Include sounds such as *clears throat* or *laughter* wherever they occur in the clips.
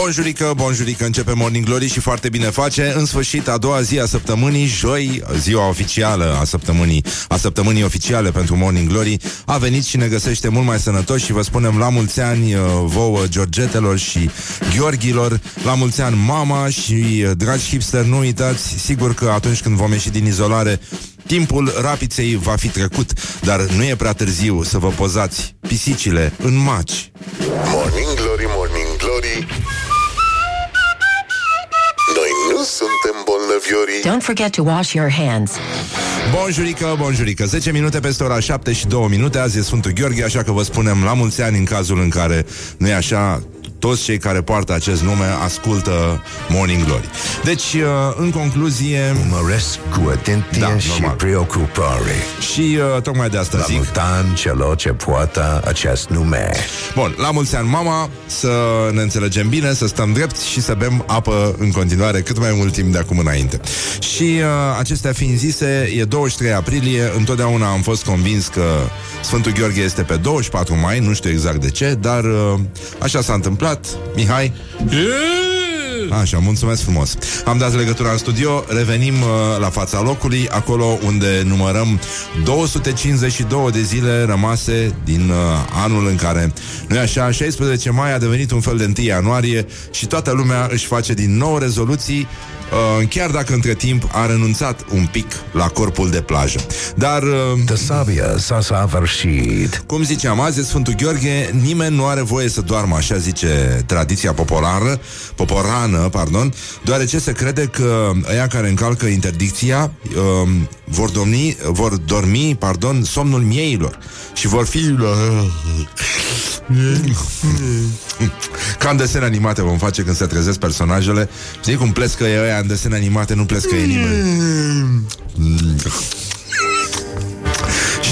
Bonjurică, bonjurică, începe Morning Glory și foarte bine face. În sfârșit, a doua zi a săptămânii, joi, ziua oficială a săptămânii, a săptămânii oficiale pentru Morning Glory, a venit și ne găsește mult mai sănătoși și vă spunem la mulți ani uh, vouă Georgetelor și Gheorghilor, la mulți ani mama și uh, dragi hipster, nu uitați, sigur că atunci când vom ieși din izolare, Timpul rapiței va fi trecut, dar nu e prea târziu să vă pozați pisicile în maci. Morning Glory, Morning suntem bolnăviorii. Don't forget to wash your hands. Bonjurică, bonjurică 10 minute peste ora 7 și 2 minute Azi e Sfântul Gheorghe, așa că vă spunem la mulți ani În cazul în care nu e așa toți cei care poartă acest nume ascultă Morning Glory. Deci, uh, în concluzie... Urmăresc cu atenție Da, și normal. preocupare. Și uh, tocmai de asta La zic. mult an celor ce poartă acest nume. Bun, la mulți ani, mama, să ne înțelegem bine, să stăm drept și să bem apă în continuare cât mai mult timp de acum înainte. Și uh, acestea fiind zise, e 23 aprilie, întotdeauna am fost convins că Sfântul Gheorghe este pe 24 mai, nu știu exact de ce, dar uh, așa s-a întâmplat. Mihai? Așa, mulțumesc frumos. Am dat legătura în studio, revenim uh, la fața locului, acolo unde numărăm 252 de zile rămase din uh, anul în care, nu e așa, 16 mai a devenit un fel de 1 ianuarie și toată lumea își face din nou rezoluții, uh, chiar dacă între timp a renunțat un pic la corpul de plajă. Dar... Uh, De sabia s-a săvârșit. cum ziceam, azi e Sfântul Gheorghe, nimeni nu are voie să doarmă, așa zice tradiția populară, poporană, pardon, deoarece se crede că ăia care încalcă interdicția um, vor, domni, vor dormi, pardon, somnul mieilor și vor fi *laughs* *laughs* ca în desene animate vom face când se trezesc personajele. Știi cum plescă e ăia în desene animate, nu plescă e nimeni. și *laughs*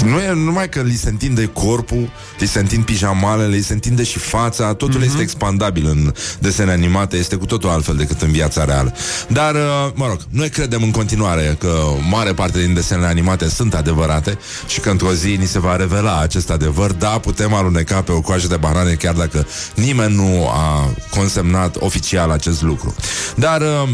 nu e numai că li se întinde corpul, li se întind pijamalele, li se întinde și fața, totul este expandabil în desene animate, este cu totul altfel decât în viața reală. Dar, uh, mă rog, noi credem în continuare că mare parte din desenele animate sunt adevărate și că într-o zi ni se va revela acest adevăr. Da, putem aluneca pe o coajă de banane chiar dacă nimeni nu a consemnat oficial acest lucru. Dar... uh,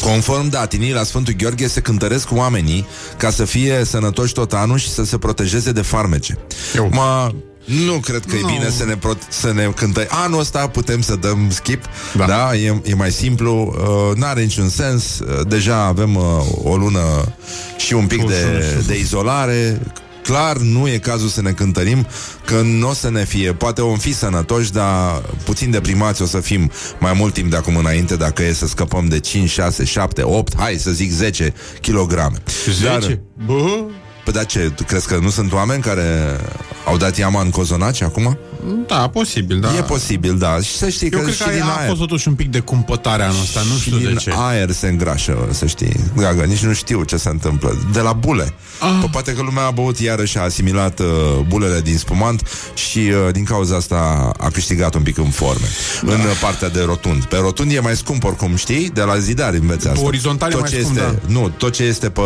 Conform datinii, la Sfântul Gheorghe se cântăresc oamenii ca să fie sănătoși tot anul și să se protejeze de farmece. Eu. Ma, nu cred că Nu. e bine să ne, pro- să ne cântăm. Anul ăsta putem să dăm skip, da, Da. da? E, e mai simplu, uh, n-are niciun sens. Uh, deja avem uh, o lună și un pic de, de izolare. Clar, nu e cazul să ne cântărim Că nu o să ne fie Poate vom fi sănătoși, dar puțin deprimați O să fim mai mult timp de acum înainte Dacă e să scăpăm de 5, 6, 7, 8 Hai să zic 10 kilograme 10? Bă, Păi da ce, tu crezi că nu sunt oameni care au dat iama în cozonaci acum? Da, posibil, da. E posibil, da. Și să știi Eu că cred și că din a aer, fost totuși un pic de cumpătare anul ăsta, nu și știu de din ce. aer se îngrașă, să știi. Dragă, nici nu știu ce se întâmplă. De la bule. Ah. Pă, poate că lumea a băut iarăși și a asimilat uh, bulele din spumant și uh, din cauza asta a câștigat un pic în forme. Da. În uh, partea de rotund. Pe rotund e mai scump oricum, știi? De la zidar înveți asta. orizontal e tot mai ce scump, este, da. Nu, tot ce este pe,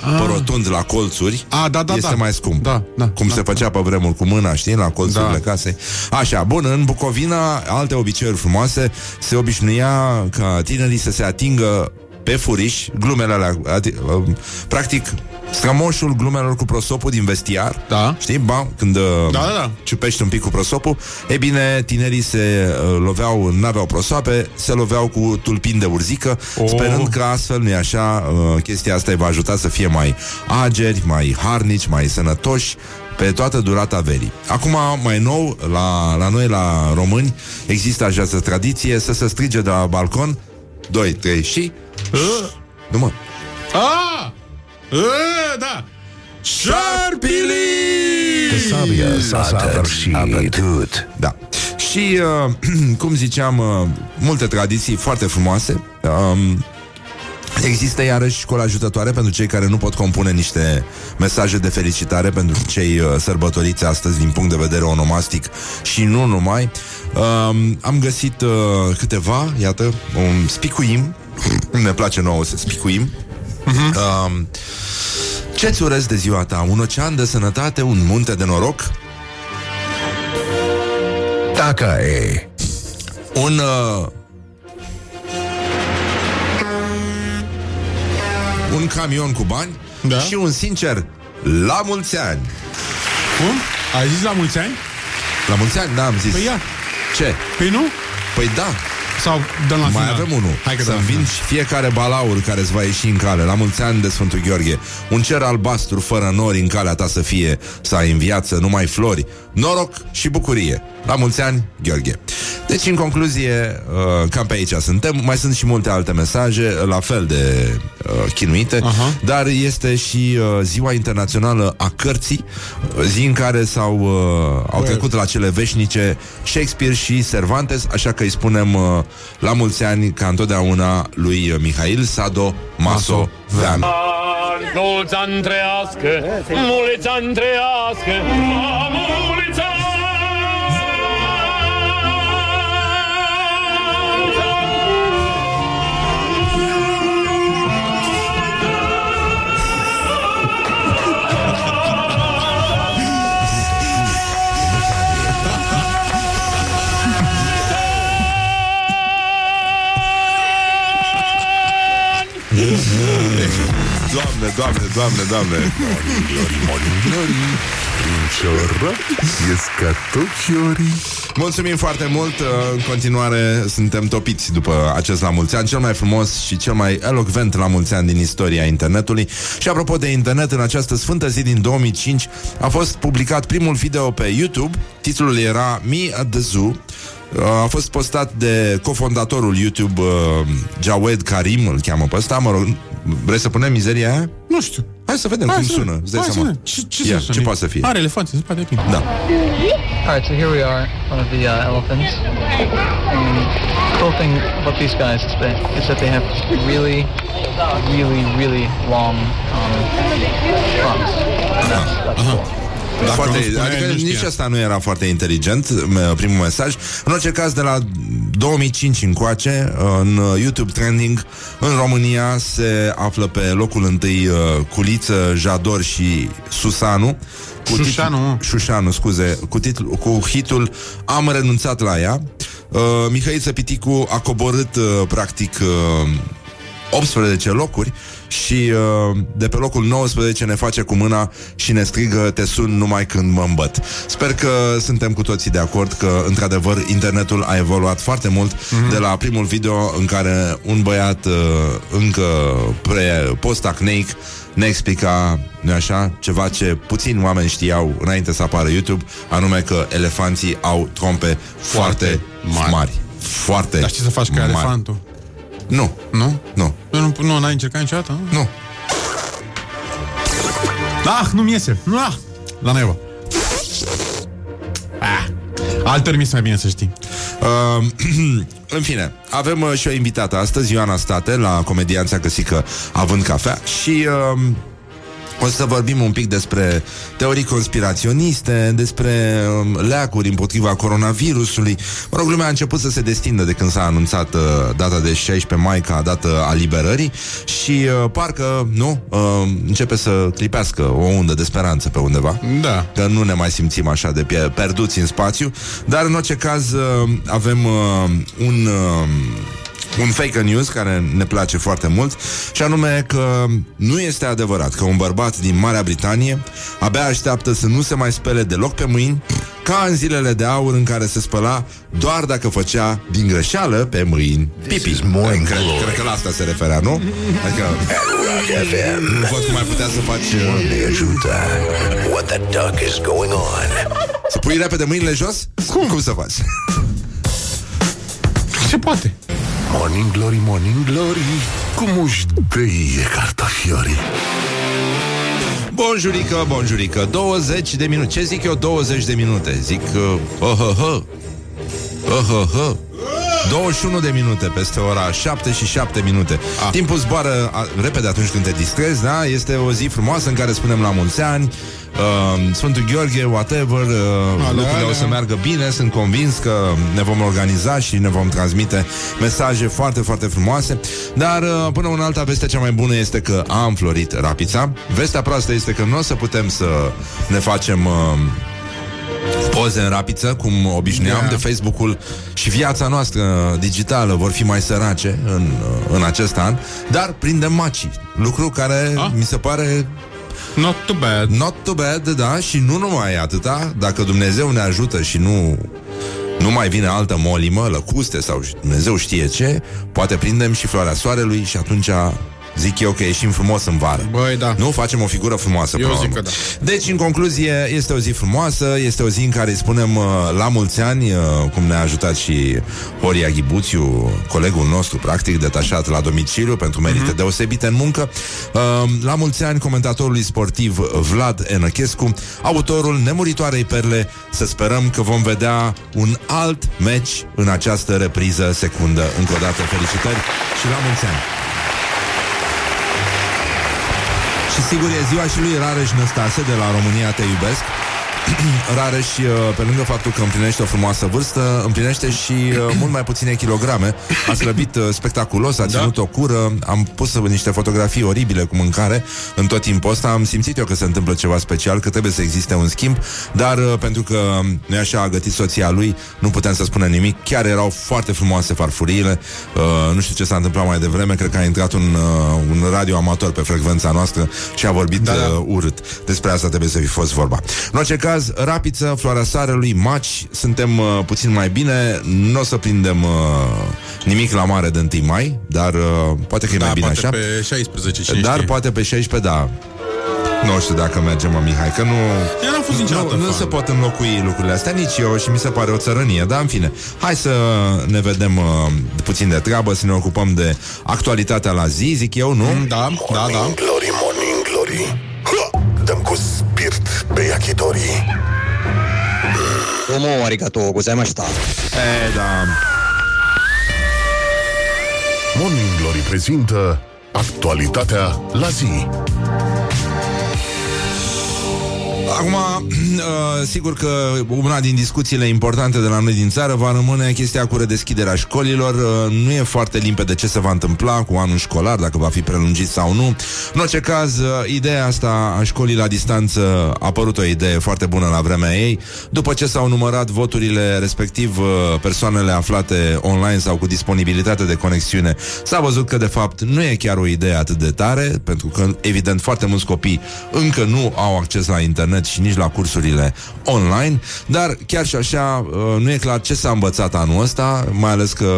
pe rotund la colțuri Ah, da, da, este da. mai scump. Da, da, Cum da, se făcea pe vremuri cu mâna, știi? La colțurile Da. casei. Așa, bun, în Bucovina, alte obiceiuri frumoase, se obișnuia ca tinerii să se atingă pe furiș glumele alea, ati, uh, practic, strămoșul glumelor cu prosopul din vestiar. Da. Știi, ba, când uh, Da, da, da. ciupești un pic cu prosopul, e bine, tinerii se uh, loveau, n-aveau prosoape, se loveau cu tulpini de urzică, Oh. sperând că astfel, nu așa, uh, chestia asta îi va ajuta să fie mai ageri, mai harnici, mai sănătoși, pe toată durata verii. Acum, mai nou, la, la noi, la români, există această tradiție să se strige de la balcon 2, 3 și... Nu mă, Ah! Ah, da! Șarpili! Sabia s-a săvârșit. A bătut. Da. Și, uh, *clears throat* cum ziceam, uh, multe tradiții foarte frumoase. Um, Există iarăși școala ajutătoare pentru cei care nu pot compune niște mesaje de felicitare pentru cei uh, sărbătoriți astăzi din punct de vedere onomastic și nu numai. Um, am găsit uh, câteva, iată, un spicuim. ne place nouă să spicuim. Uh, ce-ți urez de ziua ta? Un ocean de sănătate? Un munte de noroc? Taka e. Un... Uh, un camion cu bani Da. și un sincer la mulți ani. Cum? Ai zis la mulți ani? La mulți ani, da, am zis. Păi ia. Ce? Păi nu? Păi da, Sau dăm la mai final? avem unul. Hai că Să dăm la final. învingi fiecare balaur care îți va ieși în cale. La mulți ani de Sfântul Gheorghe. Un cer albastru fără nori în calea ta să fie, să ai în viață numai flori, noroc și bucurie. La mulți ani, Gheorghe. Deci, în concluzie, uh, cam pe aici suntem. Mai sunt și multe alte mesaje, la fel de uh, chinuite, Aha. dar este și uh, Ziua Internațională a Cărții, uh, zi în care s-au uh, au trecut la cele veșnice Shakespeare și Cervantes, așa că îi spunem uh, la mulți ani, ca întotdeauna, lui uh, Mihail Sado Maso Vean. Mulți ani trăiască, mulți ani trăiască, Doamne, doamne, doamne, doamne Mulțumim foarte mult. Uh, În continuare suntem topiți După acest la mulți ani Cel mai frumos și cel mai elocvent la mulți ani Din istoria internetului. Și apropo de internet În această sfântă zi din 2005 A fost publicat primul video pe YouTube. Titlul era Me at the Zoo Uh, a fost postat de cofondatorul YouTube uh, Jawed Karim, îl cheamă pe ăsta, mă rog, vrei să punem mizeria aia? Nu știu. Hai să vedem Hai cum să sună, îți dai Hai să seama. vedem. Ce, ce, Ia, să ce sune? poate să fie? Are elefanți, se spate bine. Da. All right, so here we are, one of the uh, elephants. And the cool thing about these guys is that, is that they have really, really, really long um, trunks. And that's, that's cool. Da, foarte, nu spuneai, adică nu știam. nici asta nu era foarte inteligent m- Primul mesaj. În orice caz, de la 2005 încoace În uh, YouTube Trending În România se află pe locul întâi uh, Culiță, Jador și Susanu. Cu Șușanu, mă. titlu- Șușanu, scuze. Cu, titlu, cu hitul Am renunțat la ea. Uh, Mihaiță Piticu a coborât uh, Practic uh, 18 locuri și uh, de pe locul 19 ne face cu mâna și ne strigă te sun numai când mă îmbăt. Sper că suntem cu toții de acord că, într-adevăr, internetul a evoluat foarte mult mm-hmm. de la primul video în care un băiat uh, încă pre, post-acneic ne explica, nu așa, ceva ce puțini oameni știau înainte să apară YouTube, anume că elefanții au trompe foarte, Foarte mari. mari. mari. Foarte Dar știi să faci ca mari. elefantul? Nu, Nu? nu, Nu, nu, n-ai încercat niciodată? nu? nu. Ah, nu-mi iese. Ah, la naiba. Ah. Alteri mi mai bine să știi. Uh, *clears throat* în fine, avem uh, și o invitată astăzi, Ioana State, la Comedianța Căsică Având Cafea și uh, o să vorbim un pic despre teorii conspiraționiste, despre um, leacuri împotriva coronavirusului. Mă rog, lumea a început să se destindă de când s-a anunțat uh, data de 16 mai ca dată a liberării și uh, parcă, nu, uh, începe să clipească o undă de speranță pe undeva Da. că nu ne mai simțim așa de pie- perduți în spațiu, dar în orice caz uh, avem uh, un uh, un fake news care ne place foarte mult și anume că nu este adevărat că un bărbat din Marea Britanie abia așteaptă să nu se mai spele deloc pe mâini ca în zilele de aur în care se spăla doar dacă făcea din greșeală pe mâini pipi. is Morning cred, Glory. cred că la asta se referea, nu? Adică Rock FM. nu văd cum ai putea să faci uh, Ne ajută. What the duck is going on? Să pui repede mâinile jos? Cum? Cum să faci? Ce poate? Morning Glory, Morning Glory. Cum își dăie cartofiorii? Bonjurică, bonjurică 20 de minute Ce zic eu 20 de minute? Zic uh, oh, oh, oh. Oh, oh, oh. 21 de minute peste ora 7 și 7 minute. Ah. Timpul zboară a, repede atunci când te distrezi, da? Este o zi frumoasă în care spunem la mulți ani, uh, Sfântul Gheorghe, whatever, uh, lucrurile alea. o să meargă bine, sunt convins că ne vom organiza și ne vom transmite mesaje foarte, foarte frumoase. Dar uh, până una alta, vestea cea mai bună este că a înflorit rapița. Vestea proastă este că nu o să putem să ne facem... Uh, poze în rapiță, cum obișnuiam, Da. de Facebook-ul și viața noastră digitală vor fi mai sărace în, în acest an, dar prindem macii, lucru care Ah. mi se pare Not too bad. not too bad, da, și nu numai atâta, dacă Dumnezeu ne ajută și nu nu mai vine altă molimă, lăcuste sau Dumnezeu știe ce, poate prindem și floarea soarelui și atunci zic eu că ieșim frumos în vară. Băi, da. Nu facem o figură frumoasă. Eu până la zic urmă. că da. Deci, în concluzie, este o zi frumoasă, este o zi în care îi spunem uh, la mulți ani, uh, cum ne-a ajutat și Horia Ghibuțiu, colegul nostru, practic, detașat la domiciliu pentru merite Mhm. deosebite în muncă. Uh, la mulți ani, comentatorului sportiv Vlad Enăchescu, autorul nemuritoarei perle, să sperăm că vom vedea un alt meci în această repriză secundă. Încă o dată, felicitări și la mulți ani! Și sigur e ziua și lui Rareș Năstase de la România Te Iubesc *clears throat* Rareș, uh, pe lângă faptul că împlinește o frumoasă vârstă, împlinește și uh, mult mai puține kilograme. A slăbit uh, spectaculos, a ținut o cură, am pus niște fotografii oribile cu mâncare în tot timpul ăsta. Am simțit eu că se întâmplă ceva special, că trebuie să existe un schimb, dar uh, pentru că nu așa a gătit soția lui, nu putem să spunem nimic. Chiar erau foarte frumoase farfuriile. Uh, nu știu ce s-a întâmplat mai devreme, cred că a intrat un, uh, un radio amator pe frecvența noastră și a vorbit da, da. Uh, urât. Despre asta trebuie să fi fost vorba. În orice caz, rapiță, floarea sarelui, maci, suntem uh, puțin mai bine, nu o să prindem uh, nimic la mare de 1 mai, dar uh, poate că e Da, mai bine poate așa. pe 16, cine Dar știe. poate pe 16, da. Nu știu dacă mergem, mă, Mihai, că nu... Eu n-am fost niciodată Nu, nu fan. se pot înlocui lucrurile astea, nici eu și mi se pare o țărănie, dar în fine. Hai să ne vedem uh, puțin de treabă, să ne ocupăm de actualitatea la zi, zic eu, nu? Da, da, da. Morning glory, morning glory Ha! dăm cu spirit pe yakitori. Domo arigato gozaimashita. E, da. Morning Glory prezintă actualitatea la zi. Acum, *clears throat* uh, sigur că una din discuțiile importante de la noi din țară va rămâne chestia cu redeschiderea școlilor. Uh, nu e foarte limpede ce se va întâmpla cu anul școlar, dacă va fi prelungit sau nu. În orice caz, uh, ideea asta a școlii la distanță a părut o idee foarte bună la vremea ei. După ce s-au numărat voturile, respectiv uh, persoanele aflate online sau cu disponibilitate de conexiune, s-a văzut că de fapt nu e chiar o idee atât de tare, pentru că evident foarte mulți copii încă nu au acces la internet și nici la cursurile online, dar chiar și așa uh, nu e clar ce s-a învățat anul ăsta, mai ales că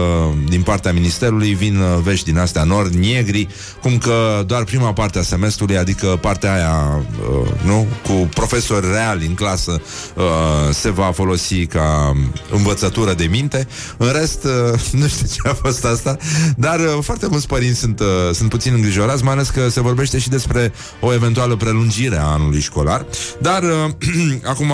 din partea ministerului vin uh, vești din astea nord, negri, cum că doar prima parte a semestrului, adică partea aia, uh, nu, cu profesori reali în clasă, uh, se va folosi ca învățătură de minte. În rest, uh, *laughs* nu știu ce a fost asta, dar uh, foarte mulți părinți sunt, uh, sunt puțin îngrijorați, mai ales că se vorbește și despre o eventuală prelungire a anului școlar. Dar, uh, *clears throat* *clears throat* acum,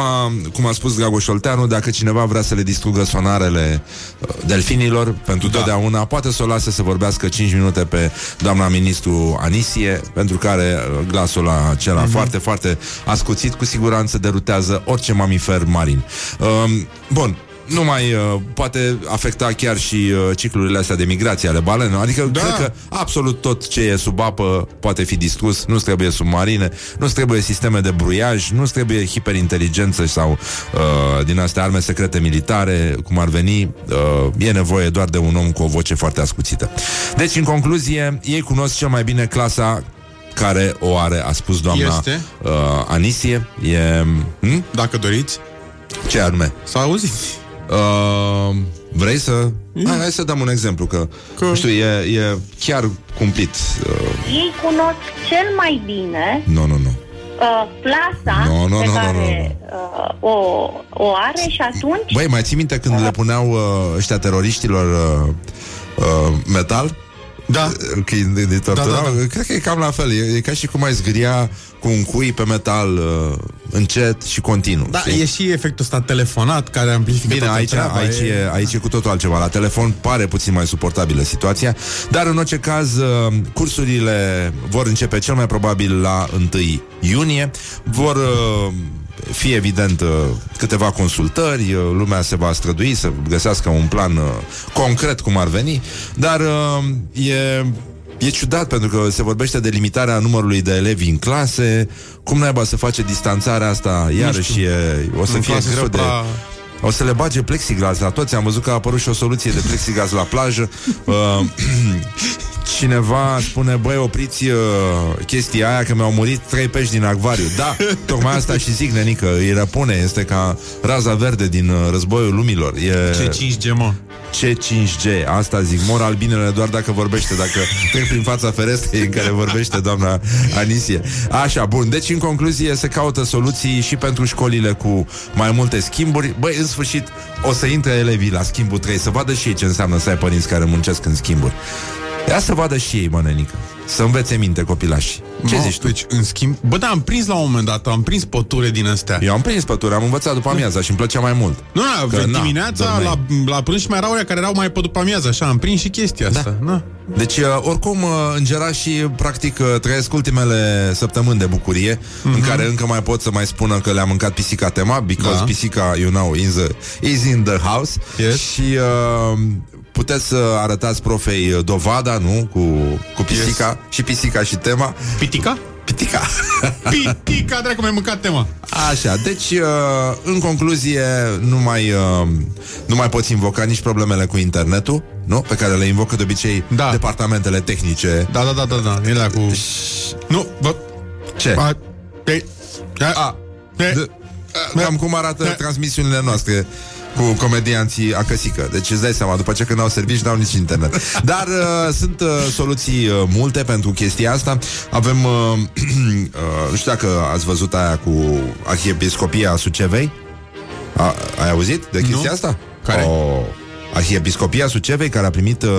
cum a spus Gagoș Șolteanu, dacă cineva vrea să le distrugă sonarele uh, delfinilor pentru da. totdeauna, poate să o lase să vorbească 5 minute pe doamna ministru Anisie, pentru care uh, glasul acela mm-hmm. foarte, foarte ascuțit, cu siguranță derutează orice mamifer marin. Uh, bun, nu mai uh, poate afecta chiar și uh, ciclurile astea de migrație ale balenelor. Adică da. cred că absolut tot ce e sub apă poate fi distrus, nu trebuie submarine, nu trebuie sisteme de bruiaj, nu trebuie hiperinteligență sau uh, din astea arme secrete militare, cum ar veni, uh, e nevoie doar de un om cu o voce foarte ascuțită. Deci, în concluzie, ei cunosc cel mai bine clasa care o are, a spus doamna Este? uh, Anisie. E... Hm? Dacă doriți, Ce anume? să auziți. Uh, vrei să... Hai, hai să dăm un exemplu, că, că... nu știu, e, e chiar cumplit. Uh, Ei cunosc cel mai bine nu, nu, nu. uh, plasa Nu, nu, pe nu, nu, care Uh, o, o are și atunci Băi, mai ții minte când le puneau uh, ăștia teroriștilor uh, uh, metal? Da. Când îi torturau? Da, da, da. Cred că e cam la fel. E, e ca și cum ai zgâria cu un cui pe metal uh, încet și continuu. Da, știi? e și efectul ăsta telefonat care amplifică Bine, toată aici, treaba, aici, e, aici e cu totul altceva. La telefon pare puțin mai suportabilă situația, dar în orice caz, uh, cursurile vor începe cel mai probabil la 1 iunie. Vor uh, fi evident uh, câteva consultări, uh, lumea se va strădui să găsească un plan uh, concret cum ar veni, dar uh, e E ciudat pentru că se vorbește de limitarea numărului de elevi în clase. Cum naiba să face distanțarea asta? Iarăși e, o să În fie clase greu de... supra- O să le bage plexiglas la toți. Am văzut că a apărut și o soluție de plexiglas la plajă. *laughs* Uh, *clears throat* cineva spune, băi, opriți uh, chestia aia că mi-au murit trei pești din acvariu. Da, *laughs* tocmai asta și zic, nenică, îi răpune. Este ca raza verde din uh, războiul lumilor. E... Ce 5G, mă? C5G, asta zic, mor albinele doar dacă vorbește, dacă trec prin fața ferestrei în care vorbește doamna Anisie. Așa, bun, deci în concluzie se caută soluții și pentru școlile cu mai multe schimburi. Băi, în sfârșit, o să intre elevii la schimbul 3, să vadă și ei ce înseamnă să ai părinți care muncesc în schimburi. Ia să vadă și ei, mă, nenică. Să învețe minte copilașii. Ce Mă, zici tu? Deci, în schimb... Bă, da, am prins la un moment dat, am prins păture din astea. Eu am prins pături, am învățat după amiaza și îmi plăcea mai mult. Nu, na, Că, na, dimineața, dormeai. la, la prânz și mai erau alea care erau mai pe după amiază, așa, am prins și chestia asta. Na. Deci, uh, oricum, uh, îngerașii, practic, uh, trăiesc ultimele săptămâni de bucurie, în care încă mai pot să mai spună că le-a mâncat pisica tema, because Da. pisica, you know, is, the, is in the house. Yes. Și uh, puteți să arătați profei uh, dovada, nu? Cu, cu pisica, Yes. și pisica și tema. Pitica? Pitica. Pitica, dracu, mi-ai mâncat tema. Așa, deci, uh, în concluzie, nu mai, uh, nu mai poți invoca nici problemele cu internetul, nu? Pe care le invocă de obicei Da. departamentele tehnice. Da, da, da, da, da, e la cu... Nu, bă... Ce? A, e, a, A, e, de, cam cum arată Da. transmisiunile noastre cu comedianții acăsică. Deci îți dai seama, după ce când au servici, n-au nici internet. Dar uh, sunt uh, soluții uh, multe pentru chestia asta. Avem, uh, *clears throat* uh, nu știu dacă ați văzut aia cu Arhiepiscopia Sucevei. A, ai auzit de chestia Nu. asta? Care? O, Arhiepiscopia Sucevei, care a primit uh,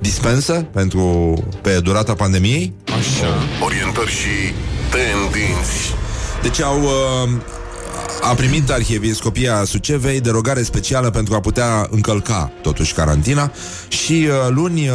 dispensă pentru, pe durata pandemiei. Așa. Orientări și tendinți. Deci au uh, a primit Arhiepiscopia Sucevei derogare specială pentru a putea încălca totuși carantina și uh, luni uh,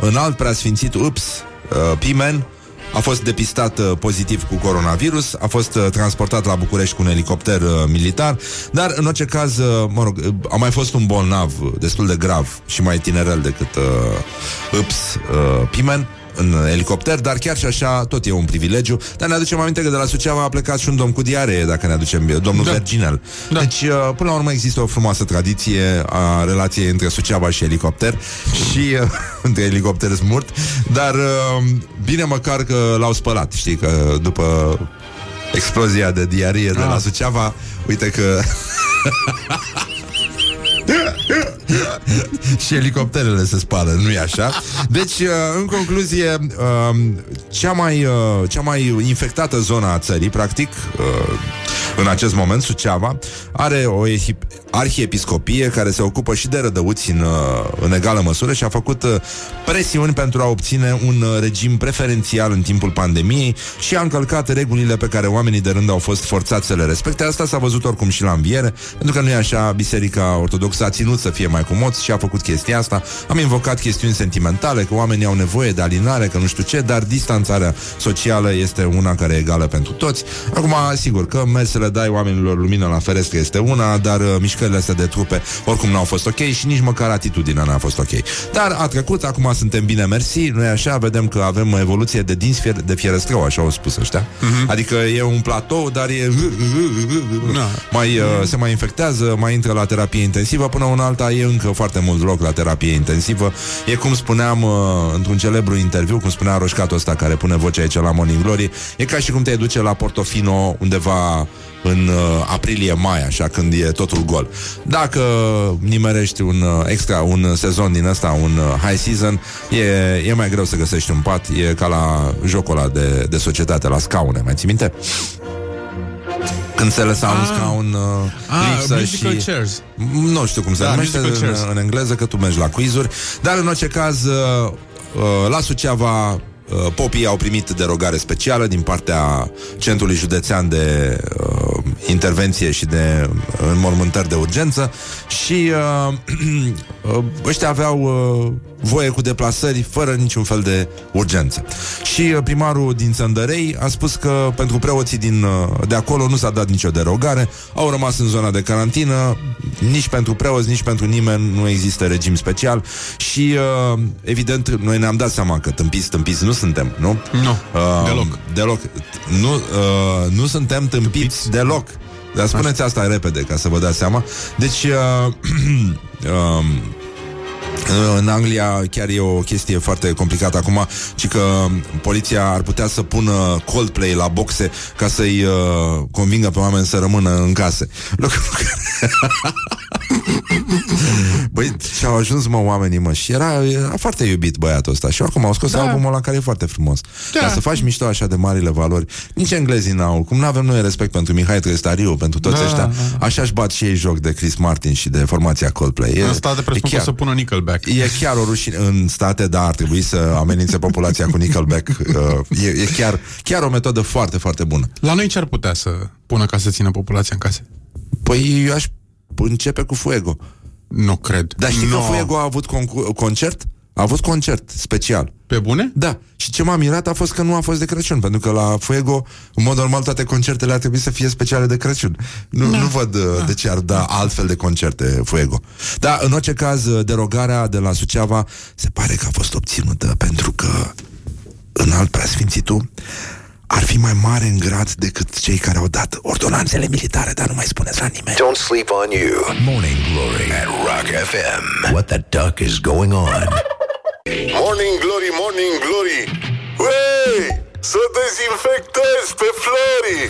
în alt preasfințit Ups uh, Pimen a fost depistat uh, pozitiv cu coronavirus, a fost uh, transportat la București cu un elicopter uh, militar, dar în orice caz, uh, mă rog, uh, a mai fost un bolnav uh, destul de grav și mai tinerel decât uh, Ups uh, Pimen în elicopter, dar chiar și așa tot e un privilegiu. Dar ne aducem aminte că de la Suceava a plecat și un domn cu diaree, dacă ne aducem bine, domnul da. Da. Verginel. Da. Da. Deci, uh, până la urmă, există o frumoasă tradiție a relației între Suceava și elicopter și uh, *laughs* între elicopter smurt, dar uh, bine măcar că l-au spălat, știi, că după explozia de diarie de la Ah. Suceava, uite că *laughs* *laughs* și elicopterele se spală, nu e așa? Deci, uh, în concluzie, um, cea mai, uh, cea mai infectată zona a țării, practic, uh, în acest moment, Suceava, are o ehip- arhiepiscopie care se ocupă și de rădăuți în, uh, în egală măsură și a făcut uh, presiuni pentru a obține un uh, regim preferențial în timpul pandemiei și a încălcat regulile pe care oamenii de rând au fost forțați să le respecte. Asta s-a văzut oricum și la înviere, pentru că nu e așa, Biserica Ortodoxă a ținut să fie mai comoți și a făcut chestia asta. Am invocat chestiuni sentimentale, că oamenii au nevoie de alinare, că nu știu ce, dar distanțarea socială este una care e egală pentru toți. Acum, sigur că mergi să le dai oamenilor lumină la ferestre este una, dar uh, mișcările astea de trupe oricum n-au fost ok și nici măcar atitudinea n-a fost ok. Dar a trecut, acum suntem bine mersi, nu e așa? Vedem că avem o evoluție de dinți fier- de fierăstrău, așa au spus ăștia. Adică e un platou, dar e Da. mai, uh, se mai infectează, mai intră la terapie intensivă, până una alta e încă foarte mult loc la terapie intensivă. E cum spuneam uh, într-un celebru interviu, cum spunea roșcatul ăsta care pune vocea aici la Morning Glory, e ca și cum te duce la Portofino undeva în uh, aprilie-mai, așa, când e totul gol. Dacă nimerești un uh, extra, un sezon din ăsta, un uh, high season, e, e mai greu să găsești un pat, e ca la jocul ăla de, de societate, la scaune, mai ții minte? Când se lăsa un Ah. scaun uh, Ah, lipsă musical și... chairs. Nu știu cum se Da, numește musical în, chairs. în engleză, că tu mergi la quizuri. Dar în orice caz, uh, uh, la Suceava uh, popii au primit derogare specială din partea Centrului Județean de uh, Intervenție și de uh, înmormântări de urgență și uh, *clears throat* uh, ăștia aveau uh, voie cu deplasări fără niciun fel de urgență. Și uh, primarul din Țăndărei a spus că pentru preoții din, uh, de acolo nu s-a dat nicio derogare, au rămas în zona de carantină, nici pentru preoți, nici pentru nimeni nu există regim special și uh, evident noi ne-am dat seama că tâmpiți, tâmpiți nu suntem, nu? Nu, Uh, deloc. Deloc. Nu, uh, nu suntem tâmpiți, tâmpiți. deloc. Dar spuneți asta repede ca să vă dați seama. Deci, uh, *clears throat* um, în Anglia chiar e o chestie foarte complicată acum, ci că poliția ar putea să pună Coldplay la boxe ca să-i uh, convingă pe oameni să rămână în case. Lucru *laughs* care... *laughs* Băi, și-au ajuns, mă, oamenii, mă, și era, era foarte iubit băiatul ăsta. Și acum au scos da. albumul ăla care e foarte frumos. Da. Ca să faci mișto așa de marile valori. Nici englezii n-au. Cum n-avem noi respect pentru Mihai Trestariu, pentru toți Da, ăștia, da. așa își bat și ei joc de Chris Martin și de formația Coldplay. E, Asta de presupun că o chiar- să pună Nickelback. E chiar o rușine în state, da, ar trebui să amenințe populația cu Nickelback. *laughs* Uh, e, e chiar, chiar o metodă foarte, foarte bună. La noi ce ar putea să pună ca să țină populația în case? Păi eu aș începe cu Fuego. Nu cred. Dar știi no. că Fuego a avut concu- concert? A avut concert special. Pe bune? Da. Și ce m-a mirat a fost că nu a fost de Crăciun, pentru că la Fuego, în mod normal, toate concertele ar trebui să fie speciale de Crăciun. Nu, Da. nu văd uh, de ce ar da altfel de concerte Fuego. Dar, în orice caz, uh, derogarea de la Suceava se pare că a fost obținută pentru că în alt preasfințitul ar fi mai mare în grad decât cei care au dat ordonanțele militare, dar nu mai spuneți la nimeni. Don't sleep on you. Morning Glory at Rock FM. What the duck is going on? Morning Glory, Morning Glory. Wey, să dezinfectezi pe Flori.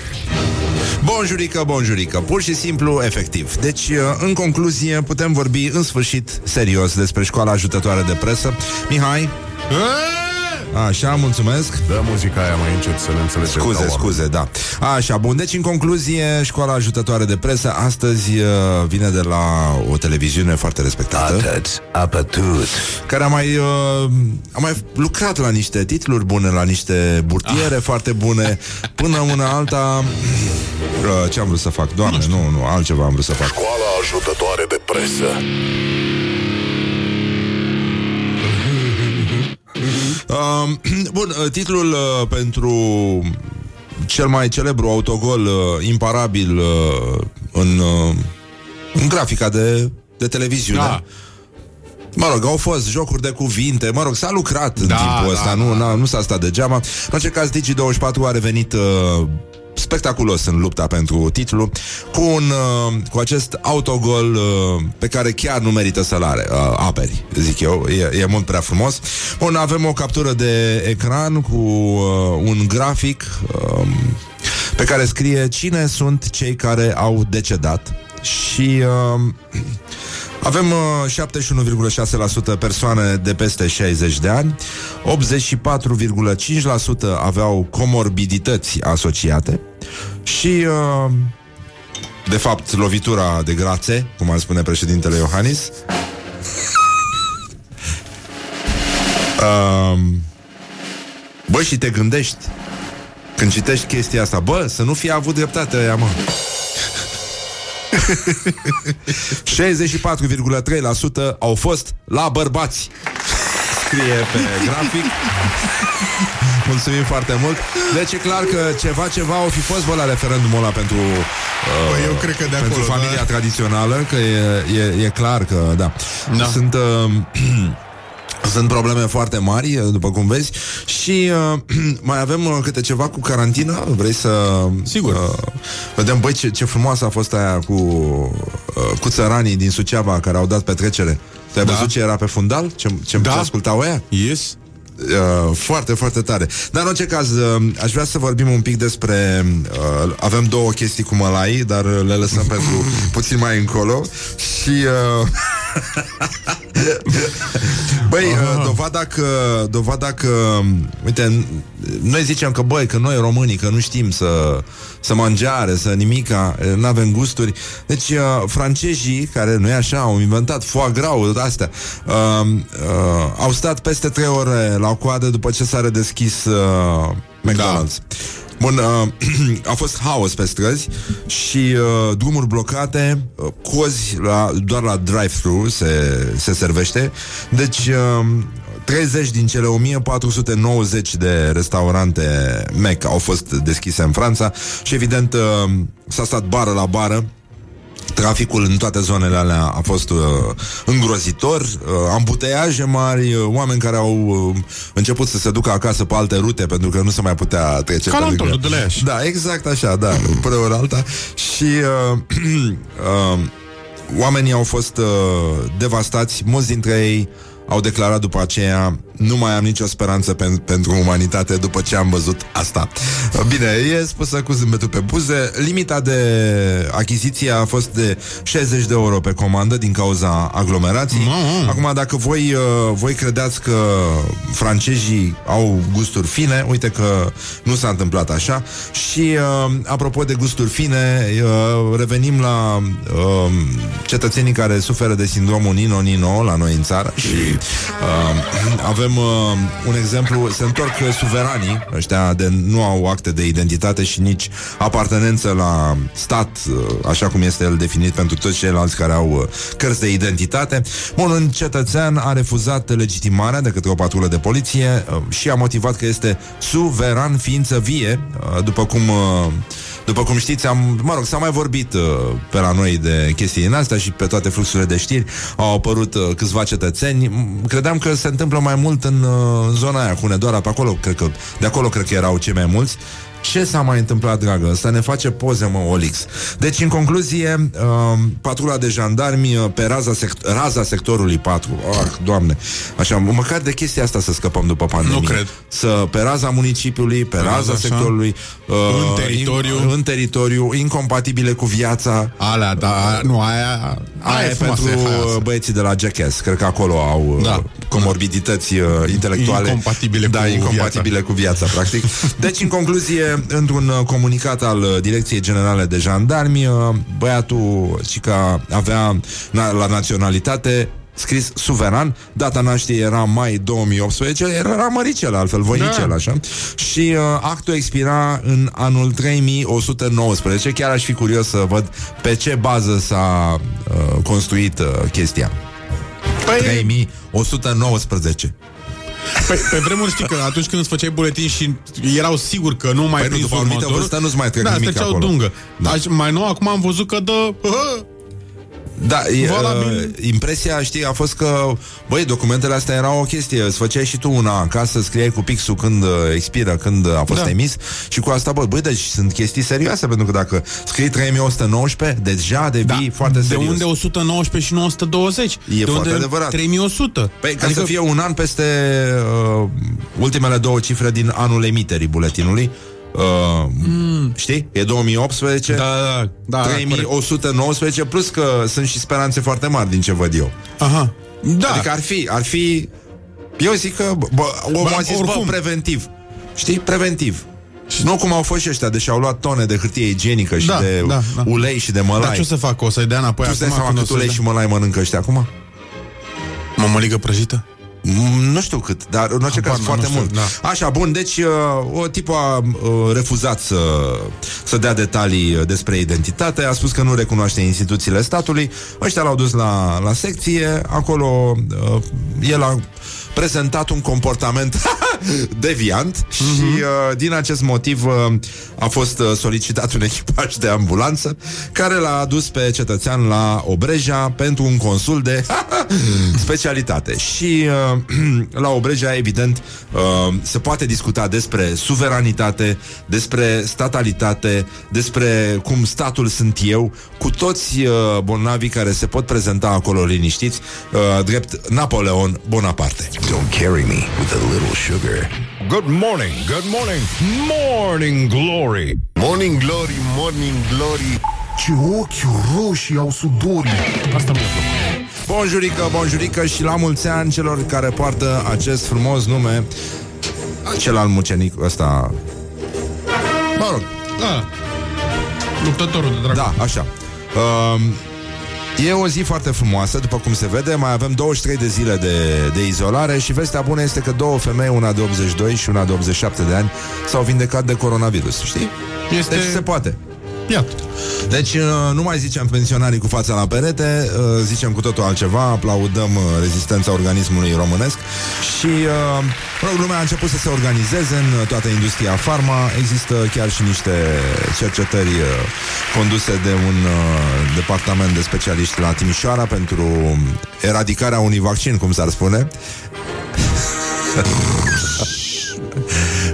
Bonjurică, bonjurică, pur și simplu, efectiv. Deci, uh, în concluzie, putem vorbi în sfârșit serios despre școala ajutătoare de presă. Mihai? Așa, mulțumesc. Dă muzica aia mai încet să ne înțelegem. Scuze, ca oameni. scuze, da. Așa, bun. Deci, în concluzie, școala ajutătoare de presă astăzi uh, vine de la o televiziune foarte respectată. Atât, apătut. care a mai, uh, a mai lucrat la niște titluri bune, la niște burtiere ah. foarte bune, până una alta... Uh, ce am vrut să fac? Doamne, nu, nu, altceva am vrut să fac. Școala ajutătoare de presă. Uh, *clears throat* bun, uh, titlul uh, pentru cel mai celebru autogol uh, imparabil uh, în, uh, în grafica de, de televiziune. Da. Mă rog, au fost jocuri de cuvinte, mă rog, s-a lucrat în Da, timpul da, ăsta, da, nu, da. na, nu s-a stat degeaba. În orice caz, Digi24 a revenit uh, spectaculos în lupta pentru titlu cu, un, uh, cu acest autogol uh, pe care chiar nu merită să-l are, uh, aperi, zic eu, e, e mult prea frumos. Bun, avem o captură de ecran cu uh, un grafic uh, pe care scrie cine sunt cei care au decedat și uh, *clears throat* avem uh, 71,6% persoane de peste 60 de ani, 84,5% aveau comorbidități asociate și, uh, de fapt, lovitura de grațe, cum ar spune președintele Iohannis. Uh, bă, și te gândești când citești chestia asta, bă, să nu fie avut dreptate aia, mă. 64,3% au fost la bărbați. Scrie pe grafic. Mulțumim foarte mult. Deci e clar că ceva, ceva o fi fost bă la referendumul ăla pentru uh, Păi eu cred că de pentru acolo, familia da. tradițională, că e, e, e clar că da. Da. Sunt uh, *clears throat* Sunt probleme foarte mari, după cum vezi Și uh, *clears throat* mai avem uh, câte ceva cu carantina Vrei să Sigur. uh, Vedem, băi, ce, ce frumoasă a fost aia Cu, uh, cu țăranii din Suceava Care au dat petrecere Tu ai Da. văzut ce era pe fundal? Ce, ce, Da. ce ascultau aia? Yes. Uh, foarte, foarte tare. Dar în orice caz, uh, aș vrea să vorbim un pic despre... Uh, avem două chestii cu mălai, dar le lăsăm *laughs* pentru puțin mai încolo. Și... Uh, *laughs* Băi, uh, dovada că, dovada că, uite, noi zicem că, băi, că noi românii, că nu știm să, să mangiare, să nimica, nu avem gusturi. Deci, uh, francezii, care nu e așa, au inventat foie gras, astea, uh, uh, au stat peste trei ore la coadă după ce s-a redeschis uh, McDonald's. Da. Bun, uh, *clears throat* a fost haos pe străzi și uh, drumuri blocate, uh, cozi la, doar la drive-thru se, se servește. Deci, uh, 30 din cele 1490 de restaurante Mac au fost deschise în Franța și evident uh, s-a stat bară la bară Traficul în toate zonele alea a fost uh, îngrozitor, uh, ambuteiaje mari, uh, oameni care au uh, început să se ducă acasă pe alte rute pentru că nu se mai putea trece Ca pe la lângă. întorsul de la Iași. Da, exact așa, da, *clears throat* până ori alta. Și uh, *clears throat* uh, oamenii au fost uh, devastați, mulți dintre ei au declarat după aceea nu mai am nicio speranță pen- pentru umanitate după ce am văzut asta. Bine, e spusă cu zâmbetul pe buze. Limita de achiziție a fost de 60 de euro pe comandă din cauza aglomerației. Mamă. Acum, dacă voi, uh, voi credeți că francezii au gusturi fine, uite că nu s-a întâmplat așa. Și, uh, apropo de gusturi fine, uh, revenim la uh, cetățenii care suferă de sindromul Nino-Nino la noi în țară și uh, avem uh, un exemplu, se întorc suveranii, ăștia de, nu au acte de identitate și nici apartenență la stat, uh, așa cum este el definit pentru toți ceilalți care au uh, cărți de identitate. Bun, un cetățean a refuzat legitimarea de către o patrulă de poliție uh, și a motivat că este suveran ființă vie, uh, după cum uh, după cum știți, am, mă rog, s-a mai vorbit uh, pe la noi de chestii din astea și pe toate fluxurile de știri au apărut uh, câțiva cetățeni. M- Credeam că se întâmplă mai mult în uh, zona aia cu Hunedoara, pe acolo, cred că, de acolo cred că erau cei mai mulți. Ce s-a mai întâmplat, dragă? Ăsta ne face poze, mă, Olix. Deci, în concluzie, uh, patrula de jandarmi uh, pe raza, sect- raza sectorului 4. Ah, doamne. Așa, măcar de chestia asta să scăpăm după pandemie. Nu cred. Să, pe raza municipiului, pe, Pe raza, raza, așa. sectorului, uh, În teritoriu. in, în teritoriu, incompatibile cu viața. Alea, da, nu, aia... Aia e frumoasă, pentru e haioasă. băieții de la Jackass. Cred că acolo au uh, Da. comorbidități uh, intelectuale. Incompatibile da, cu incompatibile cu viața, practic. *laughs* Deci, în concluzie, într-un uh, comunicat al uh, Direcției Generale de Jandarmi, uh, băiatul și că avea na- la naționalitate scris suveran, data nașterii era mai 2018, era măricel, altfel voinicel, Da. așa. Și uh, actul expira în anul 3119. Chiar aș fi curios să văd pe ce bază s-a uh, construit uh, chestia. Păi, 3119. Pe, pe vremuri știi că atunci când îți făceai buletin și erau sigur că nu mai Păi nu, prins după o anumită următorul, vârstă nu-ți mai trec da, nimic stăceau acolo. dungă. Da. Aș, mai nou, acum am văzut că dă... Hă, Da, e, Valabil. uh, impresia, știi, a fost că, băi, documentele astea erau o chestie, îți făceai și tu una acasă, scriai cu pixul când uh, expiră, când uh, a fost Da. emis și cu asta, băi, băi, deci sunt chestii serioase, pentru că dacă scrii 3119, deja devii foarte de serios. unde 119 și nu 120? E de foarte unde adevărat. 3100? Păi, ca adică... să fie un an peste uh, ultimele două cifre din anul emiterii buletinului, uh, mm. știi? E 2018, Da, da, da, da, 3119, plus că sunt și speranțe foarte mari din ce văd eu. Aha. Da. Adică ar fi, ar fi... Eu zic că, bă, omul Bă, a zis, oricum. bă, preventiv. Știi? Preventiv. Nu cum au fost și ăștia, deși au luat tone de hârtie igienică și Da, de da, da. ulei și de mălai. Dar ce o să facă? O să-i dea înapoi tu îți dai acum seama când cât o să ulei și mălai mănâncă ăștia acum? Mămăligă prăjită? Mm, Nu știu cât, dar în orice Habar caz n-am, foarte nu știu, mult. da. Așa, bun, deci uh, o tipă a uh, refuzat să, să dea detalii uh, despre identitate, a spus că nu recunoaște instituțiile statului. Ăștia l-au dus la, la secție, acolo uh, el a prezentat un comportament *laughs* deviant și uh, din acest motiv uh, a fost uh, solicitat un echipaj de ambulanță care l-a adus pe cetățean la Obreja pentru un consul de *laughs* specialitate. Și uh, *clears throat* la Obreja, evident, uh, se poate discuta despre suveranitate, despre statalitate, despre cum statul sunt eu, cu toți uh, bolnavii care se pot prezenta acolo liniștiți, uh, drept Napoleon Bonaparte. Don't carry me with a little sugar. Good morning, good morning, morning glory. Morning glory, morning glory. Ce ochi roșii au sudorii Asta mă Bonjurică, bonjurică și la mulți ani celor care poartă acest frumos nume Cel al mucenic ăsta Mă rog Da. Luptătorul de dragul. Da, așa um, E o zi foarte frumoasă, după cum se vede Mai avem 23 de zile de, de izolare Și vestea bună este că două femei Una de 82 și una de 87 de ani S-au vindecat de coronavirus, știi? Este- Deci se poate Iată. deci uh, nu mai zicem pensionarii cu fața la perete, uh, zicem cu totul altceva, aplaudăm uh, rezistența organismului românesc și uh, mă rog, lumea a început să se organizeze în toată industria farma. Există chiar și niște cercetări uh, conduse de un uh, departament de specialiști la Timișoara pentru eradicarea unui vaccin, cum s-ar spune. *laughs*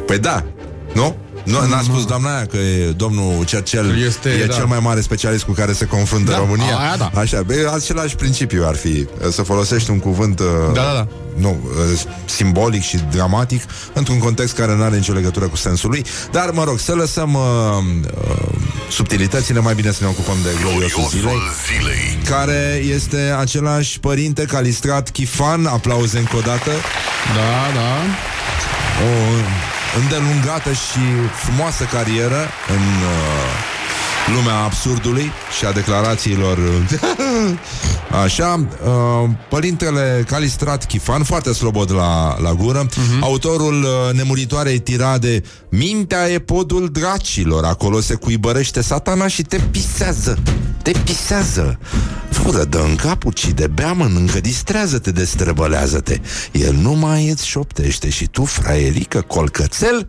păi da, nu? Nu, n-a spus doamna aia că e domnul Cercel Este, e da. cel mai mare specialist cu care se confruntă Da, România. aia da. Așa, bă, același principiu ar fi uh, să folosești un cuvânt uh, Da, da, da. nu, uh, simbolic și dramatic într-un context care nu are nicio legătură cu sensul lui. Dar, mă rog, să lăsăm uh, uh, subtilitățile, mai bine să ne ocupăm de gloriosul zilei, Gloriosul zilei. care este același părinte calistrat Chifan, aplauze încă o dată, Da, da. o îndelungată și frumoasă carieră în uh, lumea absurdului și a declarațiilor. *laughs* Așa, uh, părintele Calistrat Chifan, foarte slobod la, la gură, uh-huh. autorul uh, nemuritoarei tirade Mintea e podul dracilor, acolo se cuibărește satana și te pisează. Te pisează. Fură dă în cap, ucide, bea, mănâncă, distrează-te, destrăbălează-te. El nu mai îți șoptește și tu, fraierică, colcățel,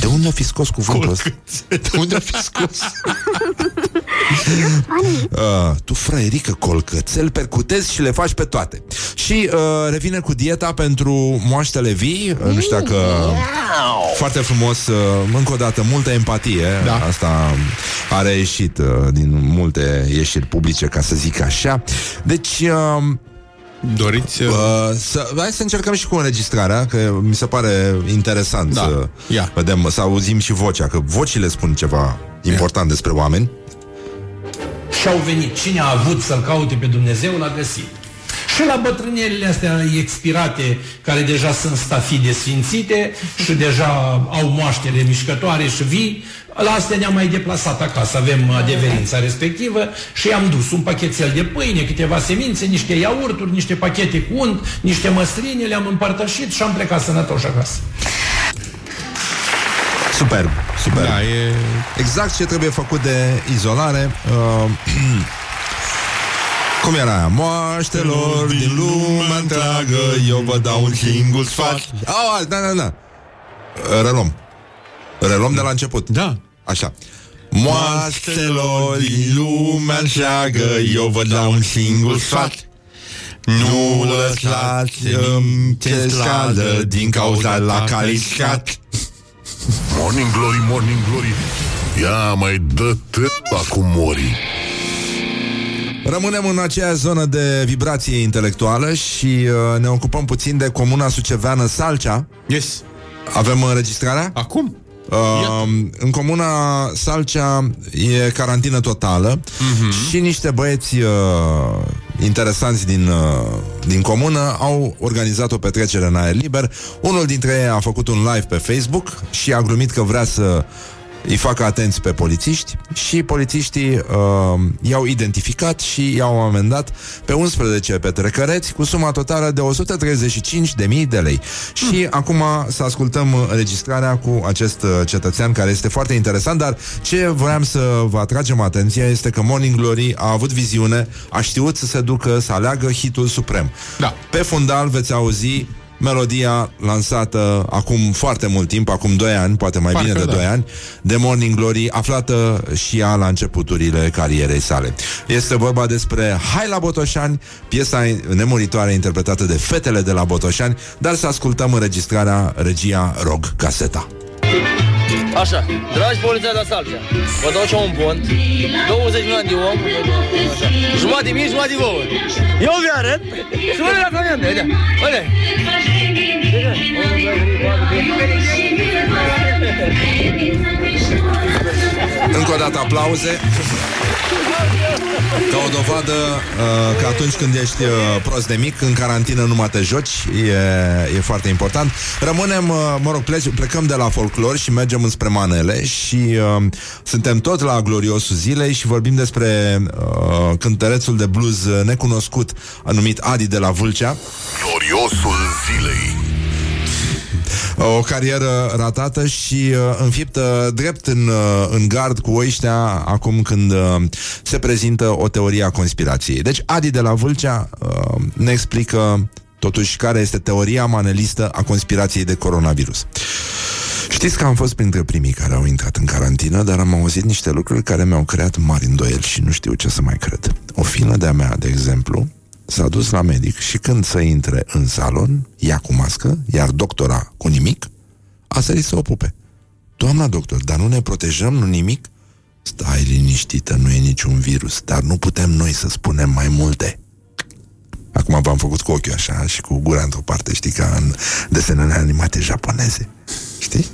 de unde a fi scos cuvântul ăsta? De unde a fi scos? *laughs* uh, tu, fraierică, colcățel, percutezi și le faci pe toate. Și uh, revine cu dieta pentru moaștele vii. Uh, nu știu dacă... Foarte frumos, uh, încă o dată, multă empatie. Da. Asta a reieșit uh, din multe ieșiri publice, ca să zic așa. Deci... Uh, Doriți... Uh... Uh, să, hai să încercăm și cu înregistrarea, că mi se pare interesant Da. să Ia. vedem, să auzim și vocea, că vocile spun ceva important despre oameni. și-au venit. Cine a avut să-L caute pe Dumnezeu, l-a găsit. Și la bătrânerile astea expirate, care deja sunt stafide sfințite și deja au moaștere mișcătoare și vii, la astea ne-am mai deplasat acasă, avem adeverința respectivă și i-am dus un pachetel de pâine, câteva semințe, niște iaurturi, niște pachete cu unt, niște măsline, le-am împărtășit și am plecat sănătoși acasă. Superb, superb. Da, e... Exact ce trebuie făcut de izolare. Uh, *clears throat* cum era aia? Moaștelor din lumea întreagă Eu vă dau un singur sfat. oh, Da, da, da. Reluăm. Reluăm de la început. Da. Așa. Moaștelor din lumea întreagă Eu vă dau un singur sfat. Nu lăsați um, ce scală Din cauza la caliscat Morning Glory, Morning Glory. Ia mai dă acum mori Rămânem în aceeași zonă de vibrație intelectuală și uh, ne ocupăm puțin de comuna suceveană Salcea. Yes. Avem înregistrarea? Acum? Uh, în comuna Salcea e carantină totală uh-huh. și niște băieți uh, interesanți din, uh, din comună au organizat o petrecere în aer liber. Unul dintre ei a făcut un live pe Facebook și a glumit că vrea să îi facă atenți pe polițiști și polițiștii uh, i-au identificat și i-au amendat pe 11 petrecăreți cu suma totală de 135.000 de lei. Și acum să ascultăm înregistrarea cu acest uh, cetățean care este foarte interesant, dar ce voiam să vă atragem atenția este că Morning Glory a avut viziune, a știut să se ducă, să aleagă hitul suprem. Da. Pe fundal veți auzi melodia lansată acum foarte mult timp, acum 2 ani, poate mai Parcă bine de da. 2 ani, de Morning Glory, aflată și ea la începuturile carierei sale. Este vorba despre Hai la Botoșani, piesa nemuritoare interpretată de fetele de la Botoșani, dar să ascultăm înregistrarea regia Rog Caseta. Așa, dragi poliția de la Salcea, vă dau ce un pont, 20 milioane de om, așa. jumătate mie, jumătate vouă. Eu vi arăt și vă la camion, uite, uite. Încă o o dată aplauze. Ca o dovadă uh, Că atunci când ești uh, prost de mic În carantină nu mă te joci. E, e foarte important. Rămânem, uh, mă rog, plec, plecăm de la folclor Și mergem înspre manele Și uh, suntem tot la gloriosul zilei Și vorbim despre uh, cântărețul de blues necunoscut Anumit Adi de la Vâlcea. Gloriosul zilei o carieră ratată și uh, înfiptă drept în, uh, în gard cu oiștea acum când uh, se prezintă o teorie a conspirației. Deci Adi de la Vâlcea uh, ne explică totuși care este teoria manelistă a conspirației de coronavirus. Știți că am fost printre primii care au intrat în carantină, dar am auzit niște lucruri care mi-au creat mari îndoieli și nu știu ce să mai cred. O fină de-a mea, de exemplu, s-a dus la medic și când să intre în salon, ea cu mască, iar doctora cu nimic, a sărit să o pupe. Doamna doctor, dar nu ne protejăm, nu nimic? Stai liniștită, nu e niciun virus, dar nu putem noi să spunem mai multe. Acum v-am făcut cu ochiul așa și cu gura într-o parte, știi, ca în desenele animate japoneze. Știi?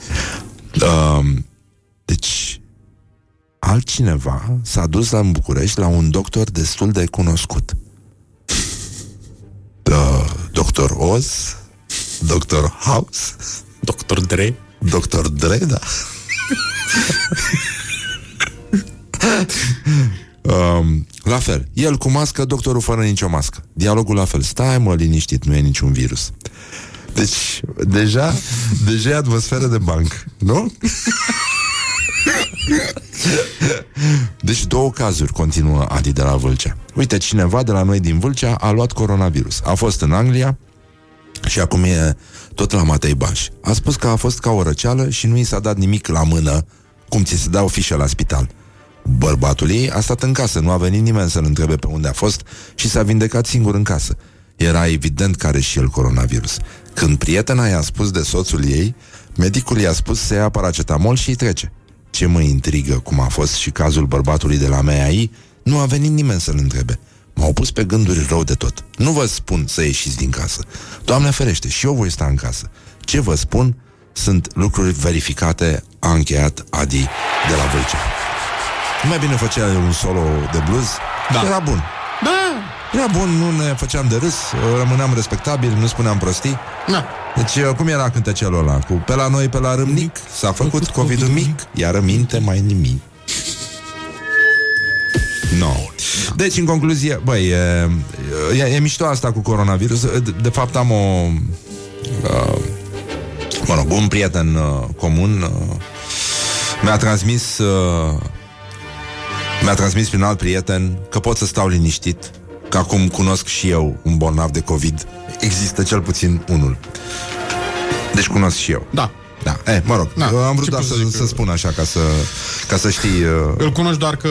Uh, deci, altcineva s-a dus la București la un doctor destul de cunoscut. Uh, Doctor Oz, Doctor House, Doctor Dre, Doctor Dre, da. um, la fel, el cu mască, doctorul fără nicio mască. Dialogul la fel. Stai mă liniștit, nu e niciun virus. Deci, deja, deja e atmosferă de banc, nu? Deci două cazuri, continuă Adi de la Vâlcea. Uite, cineva de la noi din Vâlcea a luat coronavirus. A fost în Anglia și acum e tot la Matei Baș. A spus că a fost ca o răceală și nu i s-a dat nimic la mână, cum ți se dau fișă la spital. Bărbatul ei a stat în casă, nu a venit nimeni să-l întrebe pe unde a fost și s-a vindecat singur în casă. Era evident că are și el coronavirus. Când prietena i-a spus de soțul ei, medicul i-a spus să ia paracetamol și îi trece. Ce mă intrigă, cum a fost și cazul bărbatului de la MEAI, nu a venit nimeni să-l întrebe. M-au pus pe gânduri rău de tot. Nu vă spun să ieșiți din casă. Doamne ferește, și eu voi sta în casă. Ce vă spun sunt lucruri verificate, a încheiat Adi de la Vâlcea. Nu mai bine făcea un solo de blues? Da. Era bun. Da. Era bun, nu ne făceam de râs, rămâneam respectabili, nu spuneam prostii. Da. Deci, cum era cântecelul ăla? Cu pe la noi, pe la râmnic, s-a făcut COVID-ul mic, iar minte mai nimic. No. Deci, în concluzie, băi, e, e, e mișto asta cu coronavirus. De, de fapt, am o... Uh, mă rog, un prieten uh, comun uh, mi-a transmis uh, mi-a transmis prin alt prieten că pot să stau liniștit, că acum cunosc și eu un bolnav de COVID. Există cel puțin unul. Deci cunosc și eu. Da. Da, e, mă rog, Da, am vrut ce doar pot să, să zic să că- spun așa ca să, ca să știi uh, Îl cunoști doar că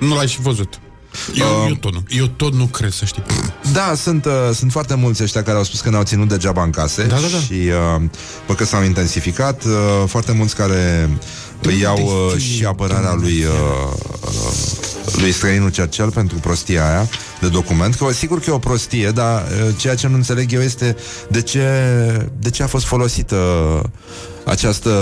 nu l-ai și văzut. Eu, Um, eu, tot nu, eu tot nu cred, să știi. Da, sunt, uh, sunt foarte mulți ăștia care au spus că ne-au ținut degeaba în case Da, da, da. și uh, bă, că s-au intensificat. Uh, foarte mulți care îi iau uh, și apărarea lui uh, uh, lui străinul Cercel pentru prostia aia de document, că sigur că e o prostie, dar uh, ceea ce nu înțeleg eu este de ce, de ce a fost folosită această,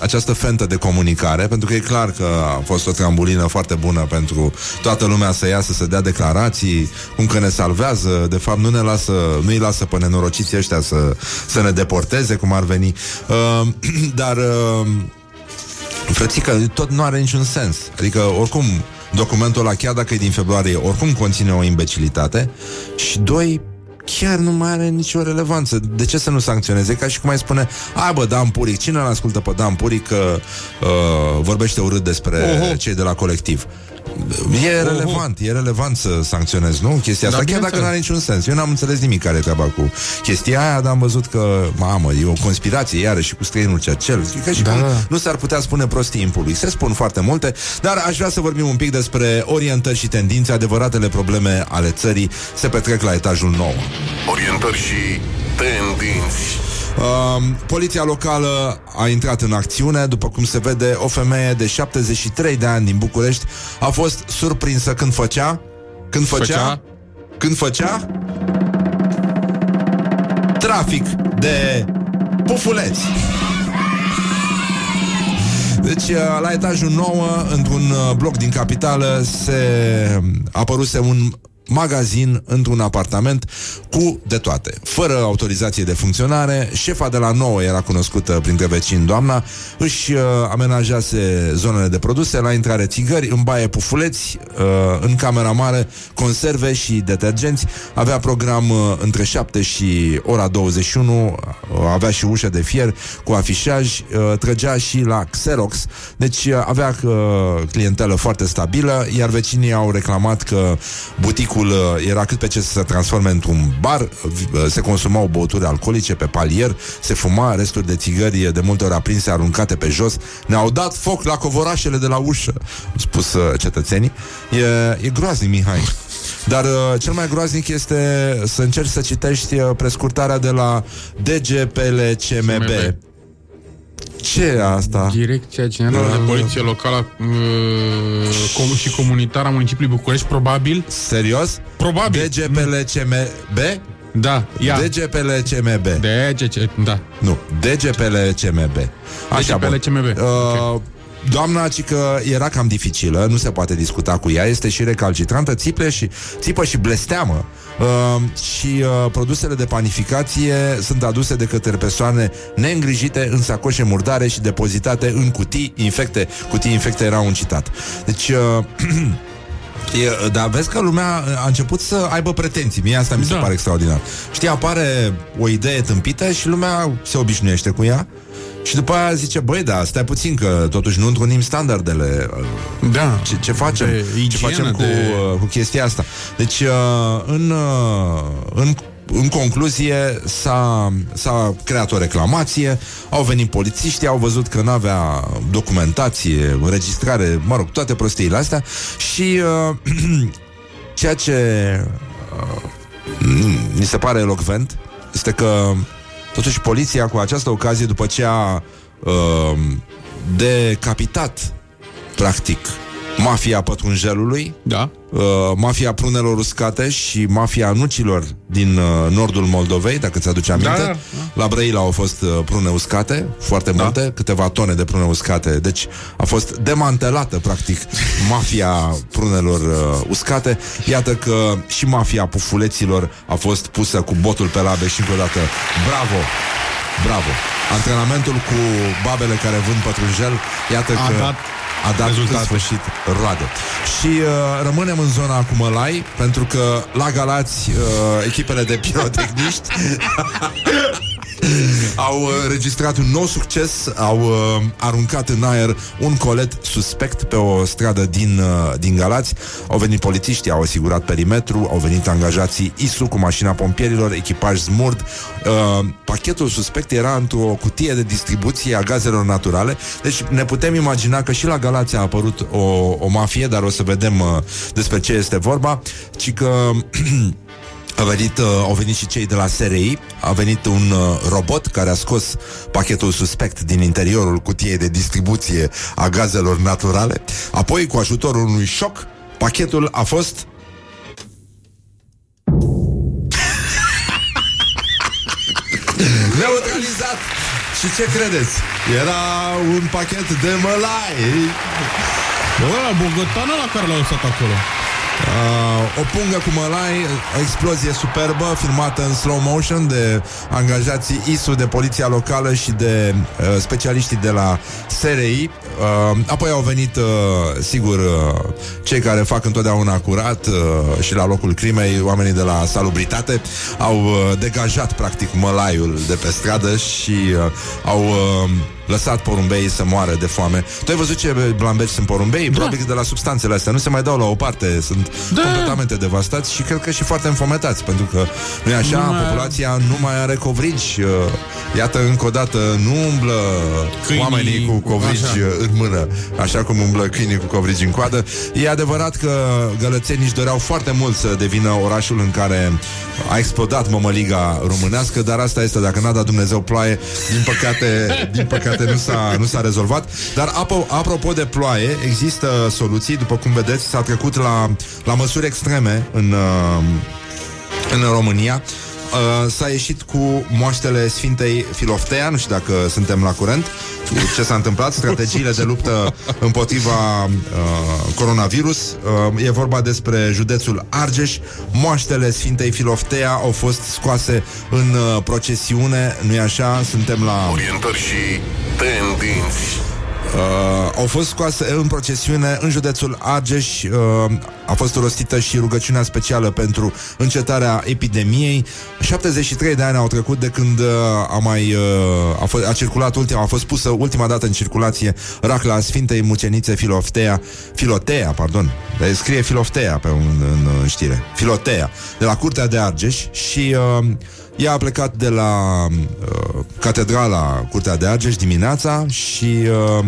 această fentă de comunicare, pentru că e clar că a fost o trambulină foarte bună pentru toată lumea să iasă, să dea declarații, cum că ne salvează, de fapt nu ne lasă, nu îi lasă pe nenorociții ăștia să, să ne deporteze, cum ar veni. Uh, *clears throat* dar uh, frățică, tot nu are niciun sens. Adică, oricum, documentul ăla, chiar dacă e din februarie, oricum conține o imbecilitate și doi, chiar nu mai are nicio relevanță. De ce să nu sancționeze? Ca și cum ai spune, ai bă, Dan Puric, cine îl ascultă pe Dan Puric că uh, vorbește urât despre Oho. cei de la colectiv? E relevant, e relevant să sancționezi, nu? Chestia Da, asta, chiar dacă bineînțeles. nu are niciun sens. Eu n-am înțeles nimic care e treaba cu chestia aia, dar am văzut că, mamă, e o conspirație, iarăși cu străinul Cercel. E ca și Da, cum da. nu s-ar putea spune prostii impului. Se spun foarte multe, dar aș vrea să vorbim un pic despre orientări și tendințe, adevăratele probleme ale țării se petrec la etajul 9. Orientări și tendinți. Uh, poliția locală a intrat în acțiune, după cum se vede, o femeie de 73 de ani din București a fost surprinsă. Când făcea? Când făcea, Făcea? când făcea? Trafic de pufuleți. Deci Deci, uh, la etajul 9, într-un uh, bloc din capitală, se apăruse un magazin într-un apartament cu de toate. Fără autorizație de funcționare, șefa de la 9 era cunoscută printre vecini, doamna, își uh, amenajase zonele de produse, la intrare țigări, în baie pufuleți, uh, în camera mare, conserve și detergenți, avea program uh, între 7 și ora 21, uh, avea și ușă de fier cu afișaj, uh, trăgea și la Xerox, deci uh, avea uh, clientelă foarte stabilă, iar vecinii au reclamat că buticul uh, era cât pe ce să se transforme într-un bar, uh, se consumau băuturi alcoolice pe palier, se fuma resturi de țigări de multe ori aprinse, aruncate pe jos, ne-au dat foc la covorașele de la ușă, au spus uh, cetățenii. E, e groaznic, Mihai. Dar uh, cel mai groaznic este să încerci să citești uh, prescurtarea de la DGPLCMB. CMB. Ce e asta? Direcția Generală de Poliție Locală uh, com- și Comunitară a Municipiului București, probabil. Serios? Probabil. DGPLCMB? Da, ia. DGPLCMB. DGC, da. Nu, DGPLCMB. Așa, bun. DGPLCMB. Uh, Doamna, ci că era cam dificilă, nu se poate discuta cu ea, este și recalcitrantă, țiple și, țipă și blesteamă. Uh, și uh, produsele de panificație sunt aduse de către persoane neîngrijite în sacoșe murdare și depozitate în cutii infecte. Cutii infecte era un citat. Deci... Uh, *clears throat* E, dar vezi că lumea a început să aibă pretenții. Mie asta mi se Da. pare extraordinar. Știi, apare o idee tâmpită și lumea se obișnuiește cu ea și după aia zice, băi, da, stai puțin că totuși nu întrunim standardele. Da. Ce, ce facem? De ce igienă, facem cu, de- uh, cu chestia asta? Deci, uh, în, uh, în în concluzie, s-a, s-a creat o reclamație, au venit polițiștii, au văzut că n-avea documentație, înregistrare, mă rog, toate prostiile astea și uh, *clears throat* ceea ce uh, mi se pare elocvent este că totuși poliția cu această ocazie, după ce a uh, decapitat practic mafia pătrunjelului, Da. uh, mafia prunelor uscate și mafia nucilor din uh, nordul Moldovei, dacă ți-aduce aminte. Da, da, La Brăila au fost uh, prune uscate, foarte Da. multe, câteva tone de prune uscate. Deci a fost demantelată, practic, *laughs* mafia prunelor uh, uscate. Iată că și mafia pufuleților a fost pusă cu botul pe labe și încă o dată, bravo! Bravo! Antrenamentul cu babele care vând pătrunjel, iată A că dat a dat rezultate. în sfârșit roade. Și uh, rămânem în zona cu Mălai, pentru că la Galați uh, echipele de pirotehniști *laughs* au uh, registrat un nou succes, au uh, aruncat în aer un colet suspect pe o stradă din, uh, din Galați. Au venit polițiștii, au asigurat perimetru, au venit angajații ISU cu mașina pompierilor, echipaj smurd. Uh, pachetul suspect era într-o cutie de distribuție a gazelor naturale, deci ne putem imagina că și la Galați a apărut o, o mafie, dar o să vedem uh, despre ce este vorba, ci că *clears throat* A venit, uh, au venit și cei de la SRI A venit un uh, robot care a scos pachetul suspect din interiorul cutiei de distribuție a gazelor naturale Apoi, cu ajutorul unui șoc, pachetul a fost neutralizat Și ce credeți? Era un pachet de mălai Bă, Bogotana la care l-au lăsat acolo. Uh, o pungă cu mălai, o explozie superbă filmată în slow motion de angajații ISU, de poliția locală și de uh, specialiștii de la SRI. Uh, apoi au venit, uh, sigur, uh, cei care fac întotdeauna curat uh, și la locul crimei, oamenii de la salubritate, au uh, degajat practic mălaiul de pe stradă și uh, au uh, lăsat porumbeii să moară de foame. Tu ai văzut ce blambeci sunt porumbei? Da. Probabil că de la substanțele astea nu se mai dau la o parte, sunt da. completamente devastați și cred că și foarte înfometați, pentru că nu e așa, Nu mai- populația nu mai are covrigi. Uh, Iată, încă o dată, nu umblă Câinii oamenii cu cu- covrigi așa. uh, în mână, așa cum umblă câinii cu covrigi în coadă. E adevărat că gălățenii își doreau foarte mult să devină orașul în care a explodat mămăliga românească, dar asta este, dacă n-a dat Dumnezeu ploaie, din păcate, *laughs* din păcate nu s-a, nu s-a rezolvat. Dar apo, apropo de ploaie, există soluții, după cum vedeți, s-a trecut la, la măsuri extreme în, uh, în România. Uh, s-a ieșit cu moaștele Sfintei Filoftea, nu știu dacă suntem la curent, ce s-a întâmplat, strategiile de luptă împotriva uh, coronavirus. Uh, e vorba despre județul Argeș. Moaștele Sfintei Filoftea au fost scoase în uh, procesiune, nu-i așa? Suntem la... Orientări și tendinți. Uh, au fost scoase în procesiune în județul Argeș. Uh, a fost rostită și rugăciunea specială pentru încetarea epidemiei. 73 de ani au trecut de când uh, a mai uh, a, fost, a circulat ultima, a fost pusă ultima dată în circulație racla Sfintei Mucenițe Filoftea, Filotea, pardon. Scrie Filoftea pe un, în, în știre. Filotea, de la Curtea de Argeș și uh, ea a plecat de la uh, catedrala Curtea de Argeș dimineața și uh,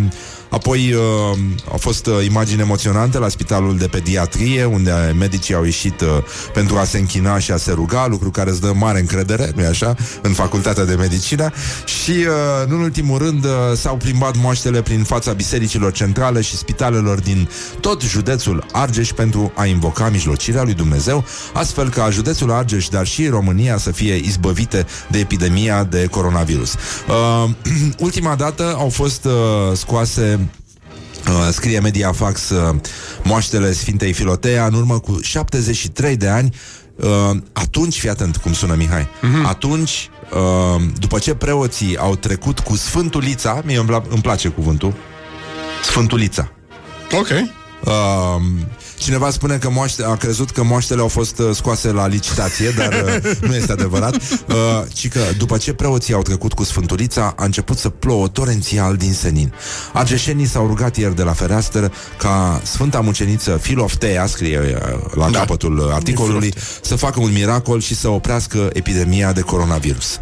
apoi uh, a fost uh, imagini emoționante la spitalul de pediatrie, unde medicii au ieșit uh, pentru a se închina și a se ruga, lucru care îți dă mare încredere, nu așa, în facultatea de medicină. Și, uh, în ultimul rând, uh, s-au plimbat moaștele prin fața bisericilor centrale și spitalelor din tot județul Argeș pentru a invoca mijlocirea lui Dumnezeu, astfel ca județul Argeș, dar și România să fie izbăvite de epidemia de coronavirus. Uh, *clears throat* ultima dată au fost uh, scoase Uh, scrie Mediafax uh, moaștele Sfintei Filotea în urmă cu 73 de ani. Uh, atunci, fii atent cum sună Mihai. Uh-huh. atunci, uh, după ce preoții au trecut cu Sfântulița mie îmi, îmi place cuvântul Sfântulița. Ok. Uh, Cineva spune că moaște, a crezut că moaștele au fost uh, scoase la licitație, dar uh, nu este adevărat. Uh, ci că după ce preoții au trecut cu Sfânturița, a început să plouă torențial din senin. Argeșenii s-au rugat ieri de la fereastră ca Sfânta Muceniță Filoftea, scrie uh, la da. capătul articolului, să facă un miracol și să oprească epidemia de coronavirus.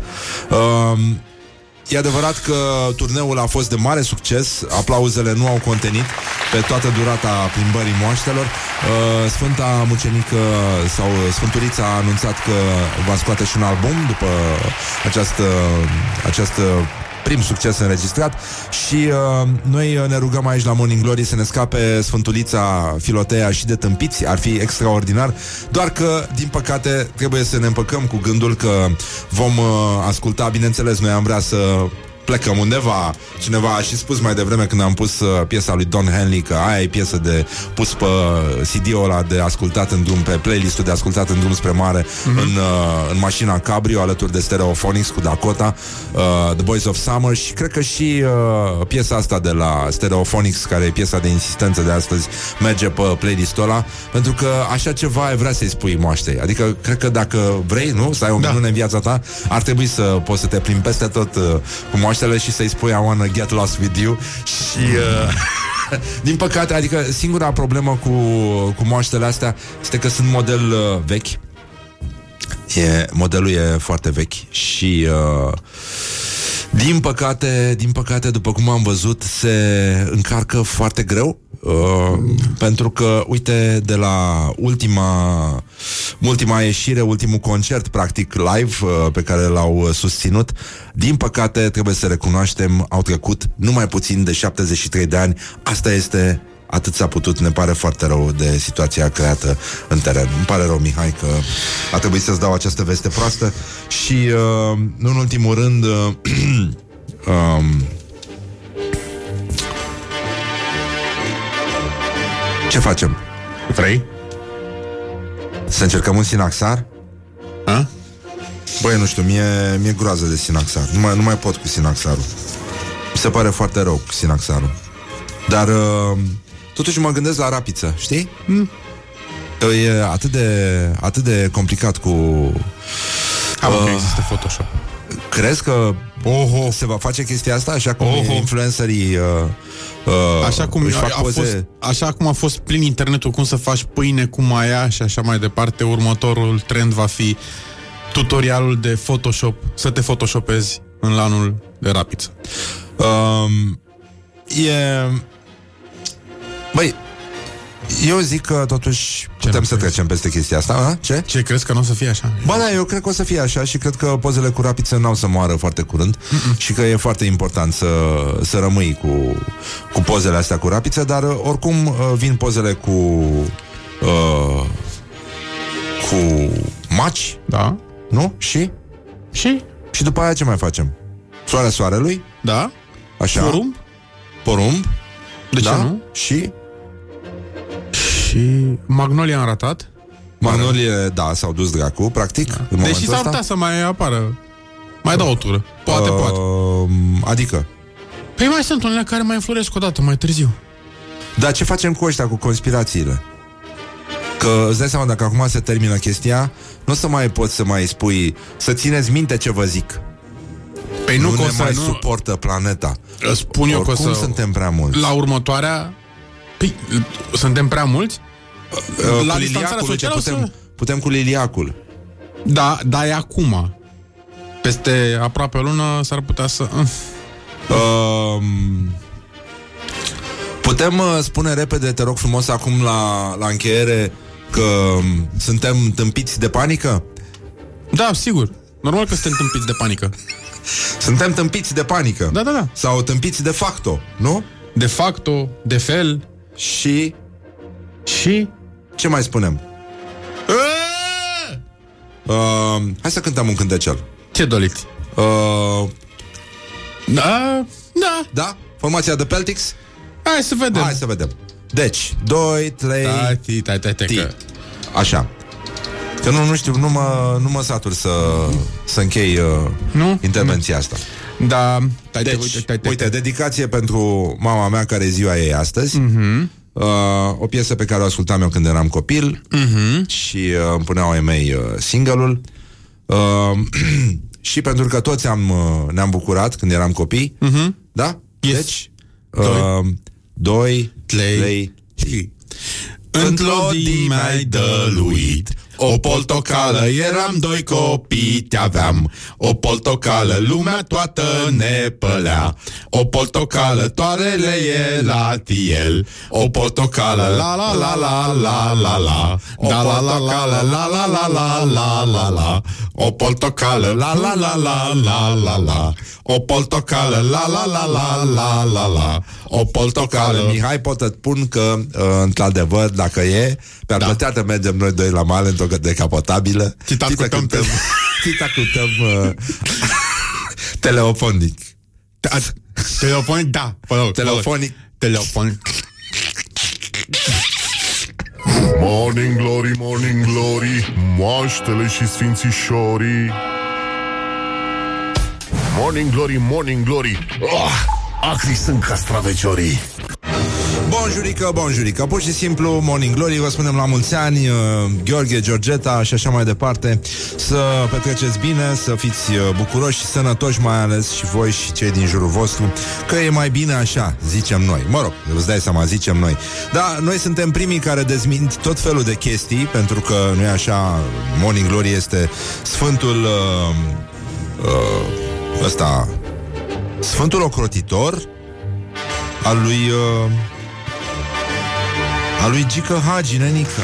Uh, E adevărat că turneul a fost de mare succes, aplauzele nu au contenit pe toată durata plimbării moaștelor. Uh, Sfânta Mucenică sau Sfânturița a anunțat că va scoate și un album după această, această prim succes înregistrat și uh, noi ne rugăm aici la Morning Glory să ne scape Sfântulița Filotea și de tâmpiți, ar fi extraordinar, doar că, din păcate, trebuie să ne împăcăm cu gândul că vom uh, asculta, bineînțeles, noi am vrea să plecăm undeva. Cineva a și spus mai devreme când am pus uh, piesa lui Don Henley că aia e piesă de pus pe CD-ul ăla de ascultat în drum, pe playlistul de ascultat în drum spre mare, mm-hmm. în, uh, în mașina Cabrio, alături de Stereophonics cu Dakota, uh, The Boys of Summer și cred că și uh, piesa asta de la Stereophonics, care e piesa de insistență de astăzi, merge pe playlistul ăla, pentru că așa ceva ai vrea să-i spui moaștei. Adică, cred că dacă vrei, nu, să ai o da. minune în viața ta, ar trebui să poți să te plimbi peste tot uh, cu moaște moaștele și să-i spui I wanna get lost with you. Și... Uh, *laughs* din păcate, adică singura problemă cu, cu moaștele astea este că sunt model uh, vechi. E, modelul e foarte vechi și uh, din păcate, din păcate, după cum am văzut, se încarcă foarte greu Uh, pentru că, uite, de la ultima ultima ieșire, ultimul concert, practic, live, uh, pe care l-au uh, susținut, din păcate, trebuie să recunoaștem, au trecut numai puțin de 73 de ani. Asta este atât s-a putut, ne pare foarte rău de situația creată în teren. Îmi pare rău, Mihai, că a trebuit să-ți dau această veste proastă și, uh, nu în ultimul rând, uh, *clears throat* um, Ce facem? Vrei? Să încercăm un sinaxar? A? Băi, nu știu, mie, mie groază de sinaxar. Nu mai, nu mai pot cu sinaxarul. Mi se pare foarte rău cu sinaxarul. Dar uh, totuși mă gândesc la rapiță, știi? Mm. E atât de, atât de complicat cu... Am uh, că există Photoshop. Crezi că Oho. se va face chestia asta așa cum Oho. influencerii uh, Uh, așa, cum a, a fost, așa cum a fost plin internetul cum să faci pâine cu maia și așa mai departe, următorul trend va fi tutorialul de Photoshop, să te photoshopezi în lanul de rapiță. Um, e... Băi, eu zic că totuși Ce putem să trecem peste chestia asta a? Ce? Ce, crezi că nu o să fie așa? Ba da, eu cred că o să fie așa și cred că pozele cu rapiță n-au să moară foarte curând Mm-mm. și că e foarte important să, să rămâi cu, cu pozele astea cu rapiță, dar uh, oricum uh, vin pozele cu uh, cu maci, da. nu? Și? Și? Și după aia ce mai facem? Soarea soarelui? Da. Așa. Porumb? Porumb. De da? ce nu? Și? Și Magnolia în ratat. Magnolie, da, s-au dus dracu, practic, da. în Deși momentul s-ar ăsta. putea să mai apară. Mai dau o tură. Poate, Uh, poate. Adică? Păi mai sunt unele care mai înfloresc o dată, mai târziu. Dar ce facem cu ăștia, cu conspirațiile? Că îți dai seama, dacă acum se termină chestia, nu o să mai poți să mai spui, să țineți minte ce vă zic. Păi nu, nu că o ne să- mai nu- suportă planeta. Îți Spun eu că o Oricum să... suntem prea mulți. La următoarea... Păi, suntem prea mulți? Uh, la cu distanțarea liliacul, uite, socială o putem, să... putem cu liliacul. Da, da, e acum. Peste aproape o lună s-ar putea să... Um, *laughs* putem uh, spune repede, te rog frumos, acum la, la încheiere că um, suntem tâmpiți de panică? Da, sigur. Normal că suntem tâmpiți de panică. Suntem tâmpiți de panică. Da, da, da. Sau tâmpiți de facto, nu? De facto, de fel. Și... Și? Ce mai spunem? Uh, hai să cântăm un cântecel. Ce doliți? Uh, da, da. Da? Formația de Peltics? Hai să vedem. Hai să vedem. Deci, 2, 3... Da, ti, tai, tai, tai, ti. că... Așa. Că nu, nu știu, nu mă, nu mă satur să, să închei uh, nu? intervenția asta. Da, tai, Deci, tai, uite, tai, tai, uite, dedicație pentru mama mea care e ziua ei astăzi. Mhm. Uh, o piesă pe care o ascultam eu când eram copil Mhm. și uh, îmi puneau ai mei uh, single-ul. Uh, *clears throat* și pentru că toți am, uh, ne-am bucurat când eram copii. Mhm. Da? Yes. Deci, uh, 2, Trei. 3, Într-o zi mai dăluit O poltocală, eram doi copii te aveam O poltocală, lumea toată ne pălea O poltocală, toarele e la tiel O poltocală, la la la la la la la Da la la la la la la la la la la la O poltocală, la la la la la la la O poltocală, la la la la la la la O poltocală Mihai, pot să spun că, uh, într-adevăr, dacă e, pe da. plătea să mergem noi doi la mare într-o decapotabilă. Țita Țita cântăm cântăm, *laughs* țita cântăm uh, *laughs* telefonic. Telefonic, da. Vă rog, Telefonic. Telefonic. Morning glory, morning glory Moaștele și sfințișorii Morning glory, morning glory oh, Acri sunt castraveciorii Bonjurică, bonjurică Pur și simplu, Morning Glory Vă spunem la mulți ani uh, Gheorghe, Georgeta și așa mai departe. Să petreceți bine, să fiți uh, bucuroși și sănătoși Mai ales și voi și cei din jurul vostru Că e mai bine așa, zicem noi. Mă rog, îți dai seama, zicem noi. Da, noi suntem primii care dezmint tot felul de chestii Pentru că nu e așa Morning Glory este Sfântul uh, uh, Ăsta Sfântul ocrotitor al lui uh, al lui Gică Hagi, nenică.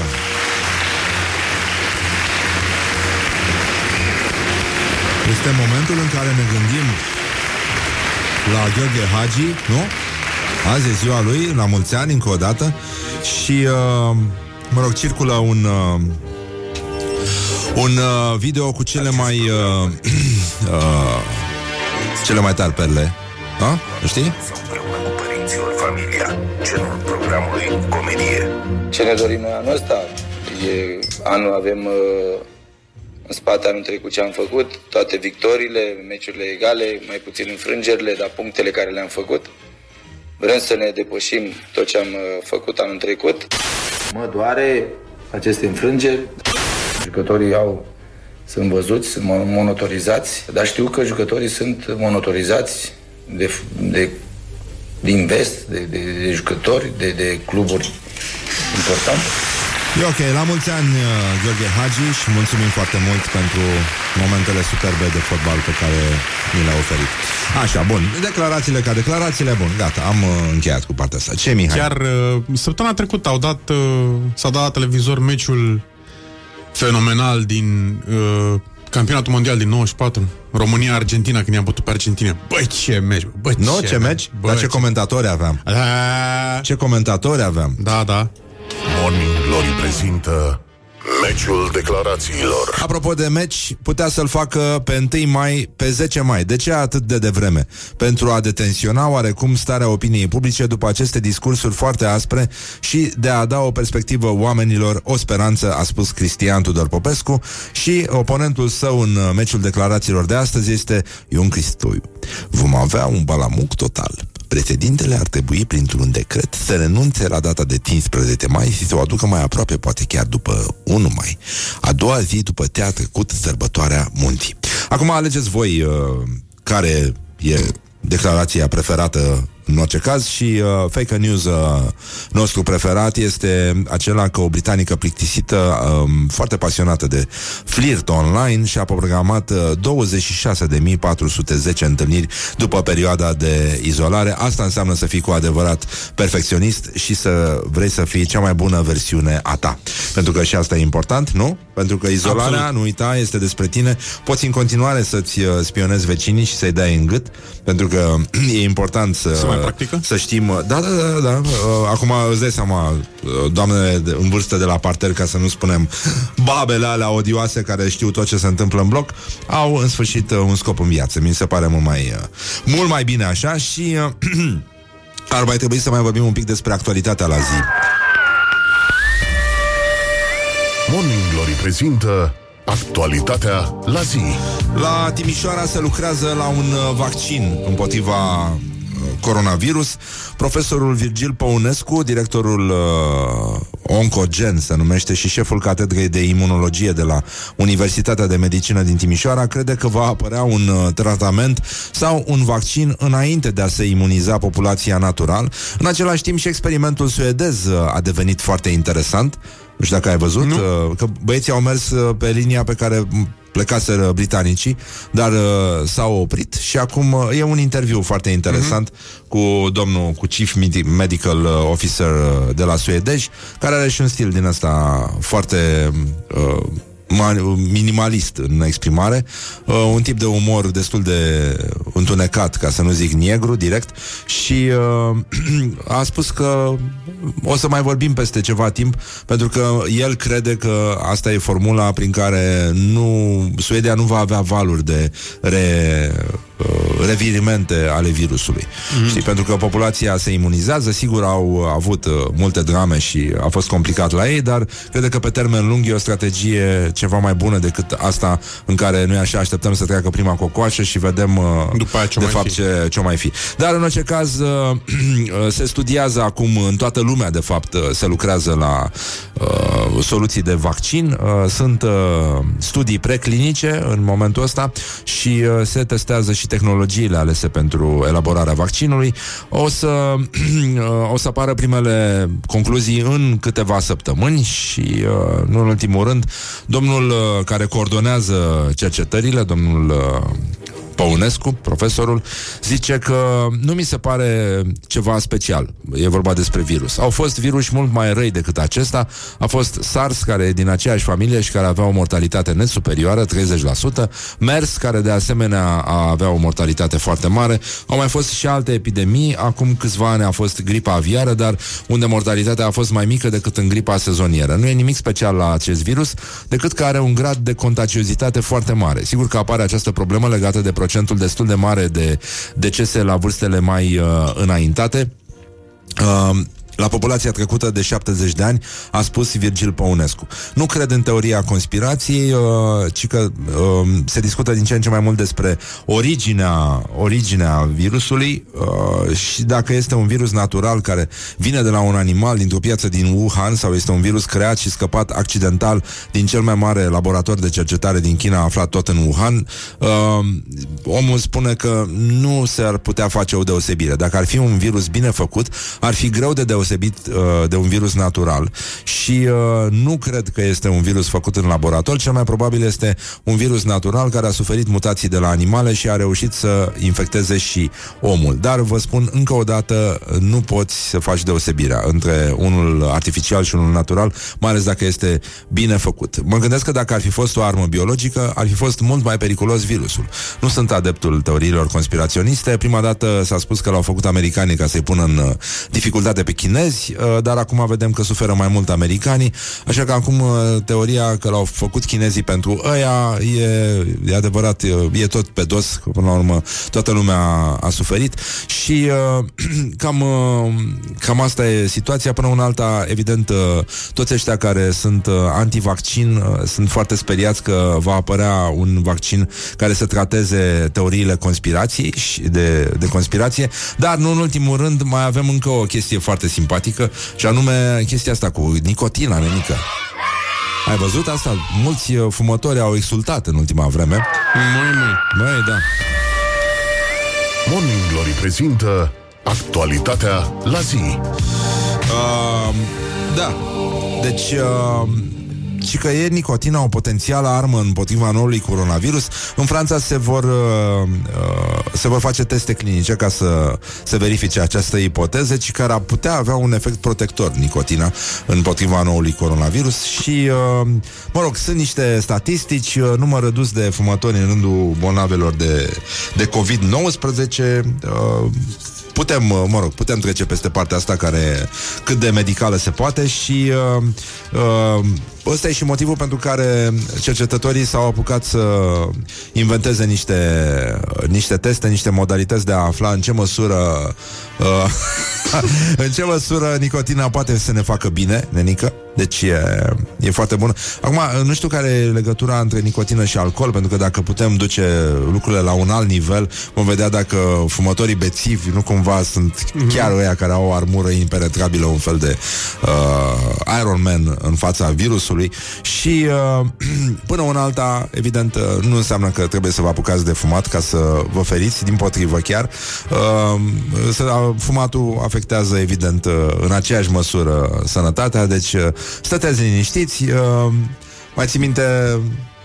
Este momentul în care ne gândim la Gheorghe Hagi, nu? Azi e ziua lui, la mulți ani, încă o dată Și, uh, mă rog, circulă un uh, Un uh, video cu cele mai uh, *clears throat* uh, Cele mai tari perle da? Știi? Părinților, familia Genul programului comedie Ce ne dorim noi anul ăsta? E, anul avem uh, în spate anul trecut ce am făcut, toate victoriile, meciurile egale, mai puțin înfrângerile, dar punctele care le-am făcut. Vrem să ne depășim tot ce am uh, făcut anul trecut. Mă doare aceste înfrângeri. Jucătorii au, sunt văzuți, sunt mon- monitorizați, dar știu că jucătorii sunt monitorizați de, de din vest, de, de, de jucători, de, de cluburi importante. E ok, la mulți ani, uh, Gheorghe Hagi și mulțumim foarte mult pentru momentele superbe de fotbal pe care ni le-a oferit. Așa, bun, declarațiile ca declarațiile, bun, gata, am uh, încheiat cu partea asta. Ce, Mihai? Chiar uh, săptămâna trecută au dat, uh, s-a dat la televizor meciul fenomenal din uh, campionatul mondial din 94, România-Argentina, când i-am bătut pe Argentina. Băi, ce meci, bă, bă, Nu, ce meci? Bă, Dar ce comentatori aveam? Ce comentatori aveam? Da, da. Morning Glory prezintă Meciul declarațiilor. Apropo de meci, putea să-l facă pe 1 mai, pe 10 mai. De ce atât de devreme? Pentru a detensiona oarecum starea opiniei publice După aceste discursuri foarte aspre Și de a da o perspectivă oamenilor O speranță, a spus Cristian Tudor Popescu. Și oponentul său în meciul declarațiilor de astăzi Este Ion Cristoiu. Vom avea un balamuc total Președintele ar trebui, printr-un decret, să renunțe la data de 15 mai și să o aducă mai aproape, poate chiar după 1 mai. A doua zi după ce a trecut sărbătoarea munții. Acum alegeți voi uh, care e declarația preferată în orice caz și uh, fake news uh, nostru preferat este acela că o britanică plictisită um, foarte pasionată de flirt online și-a programat uh, 26.410 întâlniri după perioada de izolare. Asta înseamnă să fii cu adevărat perfecționist și să vrei să fii cea mai bună versiune a ta. Pentru că și asta e important, nu? Pentru că izolarea, Absolut. nu uita, este despre tine. Poți în continuare să-ți uh, spionezi vecinii și să-i dai în gât, pentru că *clears throat* e important să, să, mai practică? să știm... Da, da, da, da. Uh, acum îți dai seama, uh, doamnele în vârstă de la parter, ca să nu spunem babele alea odioase care știu tot ce se întâmplă în bloc, au în sfârșit un scop în viață. Mi se pare mult mai, mult mai bine așa și *clears throat* ar mai trebui să mai vorbim un pic despre actualitatea la zi. Morning Glory prezintă actualitatea la zi. La Timișoara se lucrează la un vaccin împotriva coronavirus. Profesorul Virgil Păunescu, directorul uh, Oncogen se numește și șeful catedrei de imunologie de la Universitatea de Medicină din Timișoara, crede că va apărea un uh, tratament sau un vaccin înainte de a se imuniza populația natural. În același timp și experimentul suedez uh, a devenit foarte interesant. Nu știu dacă ai văzut nu. Uh, că băieții au mers uh, pe linia pe care plecaseră britanicii, dar uh, s-au oprit și acum uh, e un interviu foarte interesant uh-huh. cu domnul, cu Chief Medical Officer uh, de la suedej, care are și un stil din ăsta foarte uh, minimalist în exprimare, uh, un tip de umor destul de întunecat, ca să nu zic negru, direct, și uh, *clears throat* a spus că o să mai vorbim peste ceva timp, pentru că el crede că asta e formula prin care nu Suedia nu va avea valuri de re, uh, revirimente ale virusului. Mm. Știi, pentru că populația se imunizează, sigur au avut uh, multe drame și a fost complicat la ei, dar crede că pe termen lung e o strategie ceva mai bună decât asta în care noi așa așteptăm să treacă prima cocoașă și vedem uh, După aia ce de mai fapt fi. ce, ce mai fi. Dar în orice caz *clears throat* uh, se studiază acum în toată lumea, de fapt, uh, se lucrează la uh, soluții de vaccin. Uh, sunt uh, studii preclinice în momentul ăsta și uh, se testează și tehnologiile alese pentru elaborarea vaccinului. O să, uh, *clears throat* o să apară primele concluzii în câteva săptămâni și, uh, nu în ultimul rând, domnul uh, care coordonează cercetările, domnul uh, Păunescu, profesorul, zice că nu mi se pare ceva special. E vorba despre virus. Au fost virus mult mai răi decât acesta. A fost SARS, care e din aceeași familie și care avea o mortalitate net superioară, 30%. MERS, care de asemenea a avea o mortalitate foarte mare. Au mai fost și alte epidemii. Acum câțiva ani a fost gripa aviară, dar unde mortalitatea a fost mai mică decât în gripa sezonieră. Nu e nimic special la acest virus, decât că are un grad de contagiozitate foarte mare. Sigur că apare această problemă legată de procentul destul de mare de decese la vârstele mai uh, înaintate. Uh, la populația trecută de 70 de ani, a spus Virgil Păunescu. Nu cred în teoria conspirației, uh, ci că uh, se discută din ce în ce mai mult despre originea, originea virusului uh, și dacă este un virus natural care vine de la un animal dintr-o piață din Wuhan sau este un virus creat și scăpat accidental din cel mai mare laborator de cercetare din China aflat tot în Wuhan, uh, omul spune că nu s-ar putea face o deosebire. Dacă ar fi un virus bine făcut, ar fi greu de deosebit uh, de un virus natural și uh, nu cred că este un virus făcut în laborator, cel mai probabil este un virus natural care a suferit mutații de la animale și a reușit să infecteze și omul. Dar vă spun încă o dată, nu poți să faci deosebirea între unul artificial și unul natural, mai ales dacă este bine făcut. Mă gândesc că dacă ar fi fost o armă biologică, ar fi fost mult mai periculos virusul. Nu sunt adeptul teoriilor conspiraționiste. Prima dată s-a spus că l-au făcut americanii ca să-i pună în uh, dificultate pe chinezi chinezi, uh, dar acum vedem că suferă mai mult americanii, așa că acum uh, teoria că l-au făcut chinezii pentru ăia e, e adevărat, e, e tot pe dos, că până la urmă toată lumea a suferit. Și uh, *clears throat* cam, uh, cam asta e situația. Până una alta, evident, uh, toți ăștia care sunt uh, antivaccin uh, sunt foarte speriați că va apărea un vaccin care să trateze teoriile conspirației și de, de conspirație, dar nu în ultimul rând mai avem încă o chestie foarte simpatică și anume chestia asta cu nicotina, nenică. Ai văzut asta? Mulți uh, fumători au exultat în ultima vreme. Măi, Măi, da. Morning Glory prezintă actualitatea la zi. Uh, da. Deci, uh, și că e nicotina o potențială armă împotriva noului coronavirus. În Franța se vor, uh, uh, se vor face teste clinice ca să se verifice această ipoteză, ci care ar putea avea un efect protector, nicotina, împotriva noului coronavirus și, uh, mă rog, sunt niște statistici, uh, număr redus de fumători în rândul bolnavelor de, de COVID-19, uh, putem, uh, mă rog, putem trece peste partea asta care cât de medicală se poate și uh, uh, ăsta e și motivul pentru care cercetătorii s-au apucat să inventeze niște, niște teste, niște modalități de a afla în ce măsură uh, *laughs* în ce măsură nicotina poate să ne facă bine, nenică. Deci e, e foarte bună. Acum, nu știu care e legătura între nicotină și alcool, pentru că dacă putem duce lucrurile la un alt nivel, vom vedea dacă fumătorii bețivi nu cumva sunt mm-hmm. chiar ăia care au o armură impenetrabilă, un fel de uh, Iron Man în fața virusului și uh, *clears throat* până una alta, evident, uh, nu înseamnă că trebuie să vă apucați de fumat ca să vă feriți, din potrivă chiar. Uh, să, fumatul afectează, evident, uh, în aceeași măsură sănătatea, deci uh, stăteți liniștiți. Uh, mai ții minte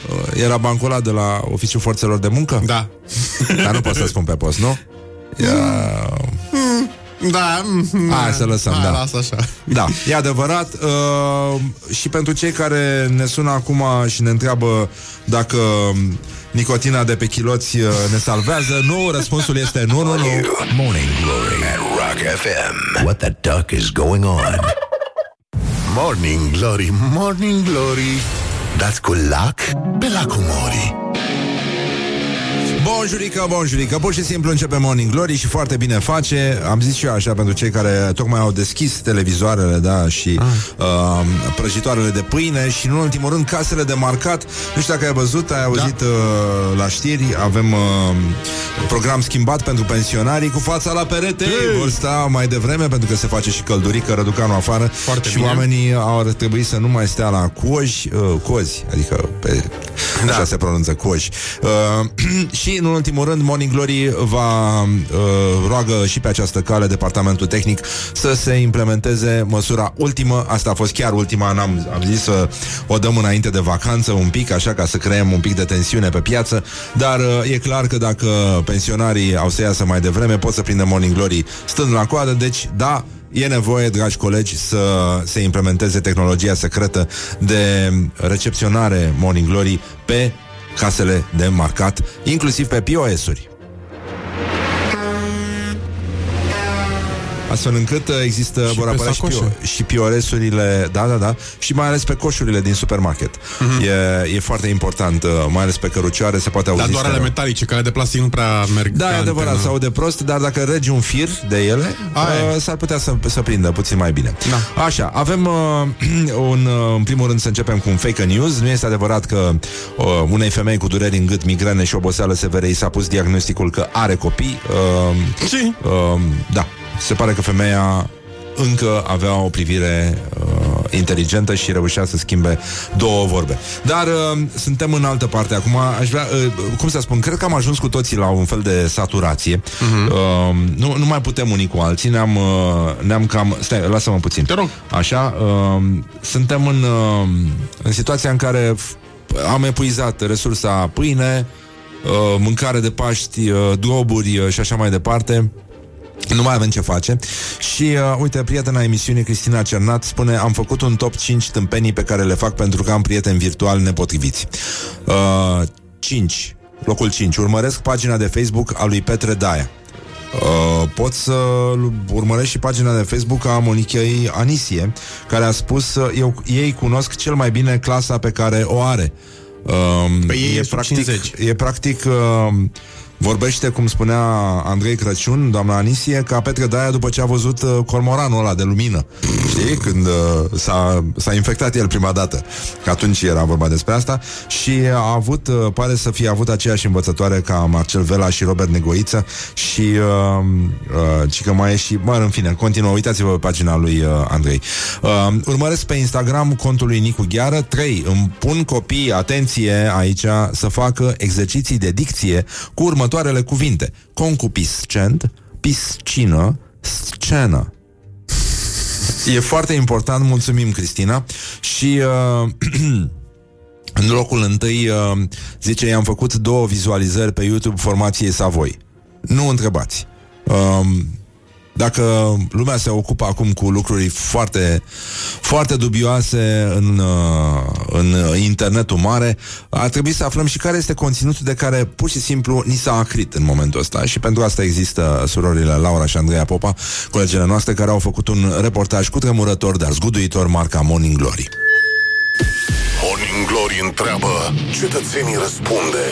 uh, era bancul ăla de la Oficiul Forțelor de Muncă? Da. *laughs* Dar nu pot să spun pe post, nu? Ia... Da, mm, Hai să lăsăm, hai, da. Lasă așa. Da, e adevărat uh, Și pentru cei care ne sună acum Și ne întreabă dacă Nicotina de pe chiloți uh, ne salvează Nu, răspunsul este nu, nu, nu Morning Glory at Rock FM. What the duck is going on? Morning Glory, Morning Glory. Dați cu lac pe lacul Mori. Bonjurică, bonjurică Pur și simplu începe Morning Glory și foarte bine face Am zis și eu așa pentru cei care tocmai au deschis televizoarele da, Și uh, prăjitoarele de pâine Și în ultimul rând casele de marcat Nu știu dacă ai văzut, ai auzit da. uh, la știri Avem uh, program schimbat pentru pensionarii Cu fața la perete Ei! Vor sta mai devreme pentru că se face și căldurică Răducanul afară Foarte Și bine. oamenii au trebui să nu mai stea la coji uh, Cozi, adică pe, da. așa se pronunță coji uh, *clears throat* Și în ultimul rând Morning Glory va uh, roagă și pe această cale Departamentul Tehnic să se implementeze măsura ultimă. Asta a fost chiar ultima, n-am, am zis să o dăm înainte de vacanță un pic Așa ca să creăm un pic de tensiune pe piață. Dar uh, e clar că dacă pensionarii au să iasă mai devreme Pot să prindă Morning Glory stând la coadă. Deci da, E nevoie, dragi colegi, să se implementeze tehnologia secretă de recepționare Morning Glory pe casele de marcat, inclusiv pe POS-uri. Astfel încât uh, există, Și vor pe apărea și, sacoșe. pio- și POS-urile, da, da, da, și mai ales pe coșurile din supermarket. Mhm. E, e foarte important, uh, mai ales pe cărucioare, se poate auzi Dar doar ale stereo. metalice, care de plastic nu prea merg Da, pe e adevărat, antenă. se aude prost, dar dacă regi un fir de ele, Aia e. uh, s-ar putea să, să prindă puțin mai bine. Da. Așa, avem uh, *clears throat* un, uh, în primul rând să începem cu un fake news. Nu este adevărat că uh, unei femei cu dureri în gât, migrene și oboseală severe i s-a pus diagnosticul că are copii. Uh, Și? uh, da, se pare că femeia încă avea o privire uh, inteligentă și reușea să schimbe două vorbe. Dar uh, suntem în altă parte acum. Aș vrea, uh, cum să spun, cred că am ajuns cu toții la un fel de saturație. Uh-huh. Uh, nu, nu mai putem unii cu alții. Ne-am, uh, ne-am cam... Stai, lasă-mă puțin. Te rog. Așa, uh, suntem în, uh, în situația în care f- am epuizat resursa pâine, uh, mâncare de Paști, uh, globuri uh, și așa mai departe. Nu mai avem ce face. Și uh, uite, prietena emisiunii Cristina Cernat spune Am făcut un top 5 tâmpenii pe care le fac Pentru că am prieteni virtuali nepotriviți. Uh, 5 Locul 5 Urmăresc pagina de Facebook a lui Petre Daia. Uh, pot să urmăresc și pagina de Facebook a Monichei Anisie, care a spus uh, eu, ei cunosc cel mai bine clasa pe care o are. Uh, Păi ei e, e sub practic, 50. e practic uh, Vorbește, cum spunea Andrei Crăciun, doamna Anisie, ca Petre Daia după ce a văzut uh, cormoranul ăla de lumină. Știi? Când uh, s-a, s-a infectat el prima dată. Că atunci era vorba despre asta. Și a avut, uh, pare să fie avut aceeași învățătoare ca Marcel Vela și Robert Negoiță și uh, uh, ci că mai e și... Mă, în fine, continuă, uitați-vă pe pagina lui uh, Andrei. Uh, urmăresc pe Instagram contul lui Nicu Gheară 3. Îmi pun copiii, atenție aici, să facă exerciții de dicție cu următoarele cuvinte. Concupiscent, piscină, scenă. E foarte important, mulțumim, Cristina. Și uh, *clears throat* în locul întâi, uh, zice, i-am făcut două vizualizări pe YouTube formației Savoi. Nu întrebați. Uh, dacă lumea se ocupă acum cu lucruri foarte, foarte dubioase în, uh, în internetul mare, ar trebui să aflăm și care este conținutul de care pur și simplu ni s-a acrit în momentul ăsta. Și pentru asta există surorile Laura și Andreea Popa, colegele noastre, care au făcut un reportaj cu tremurător, dar zguduitor, marca Morning Glory. Morning Glory întreabă, cetățenii răspunde.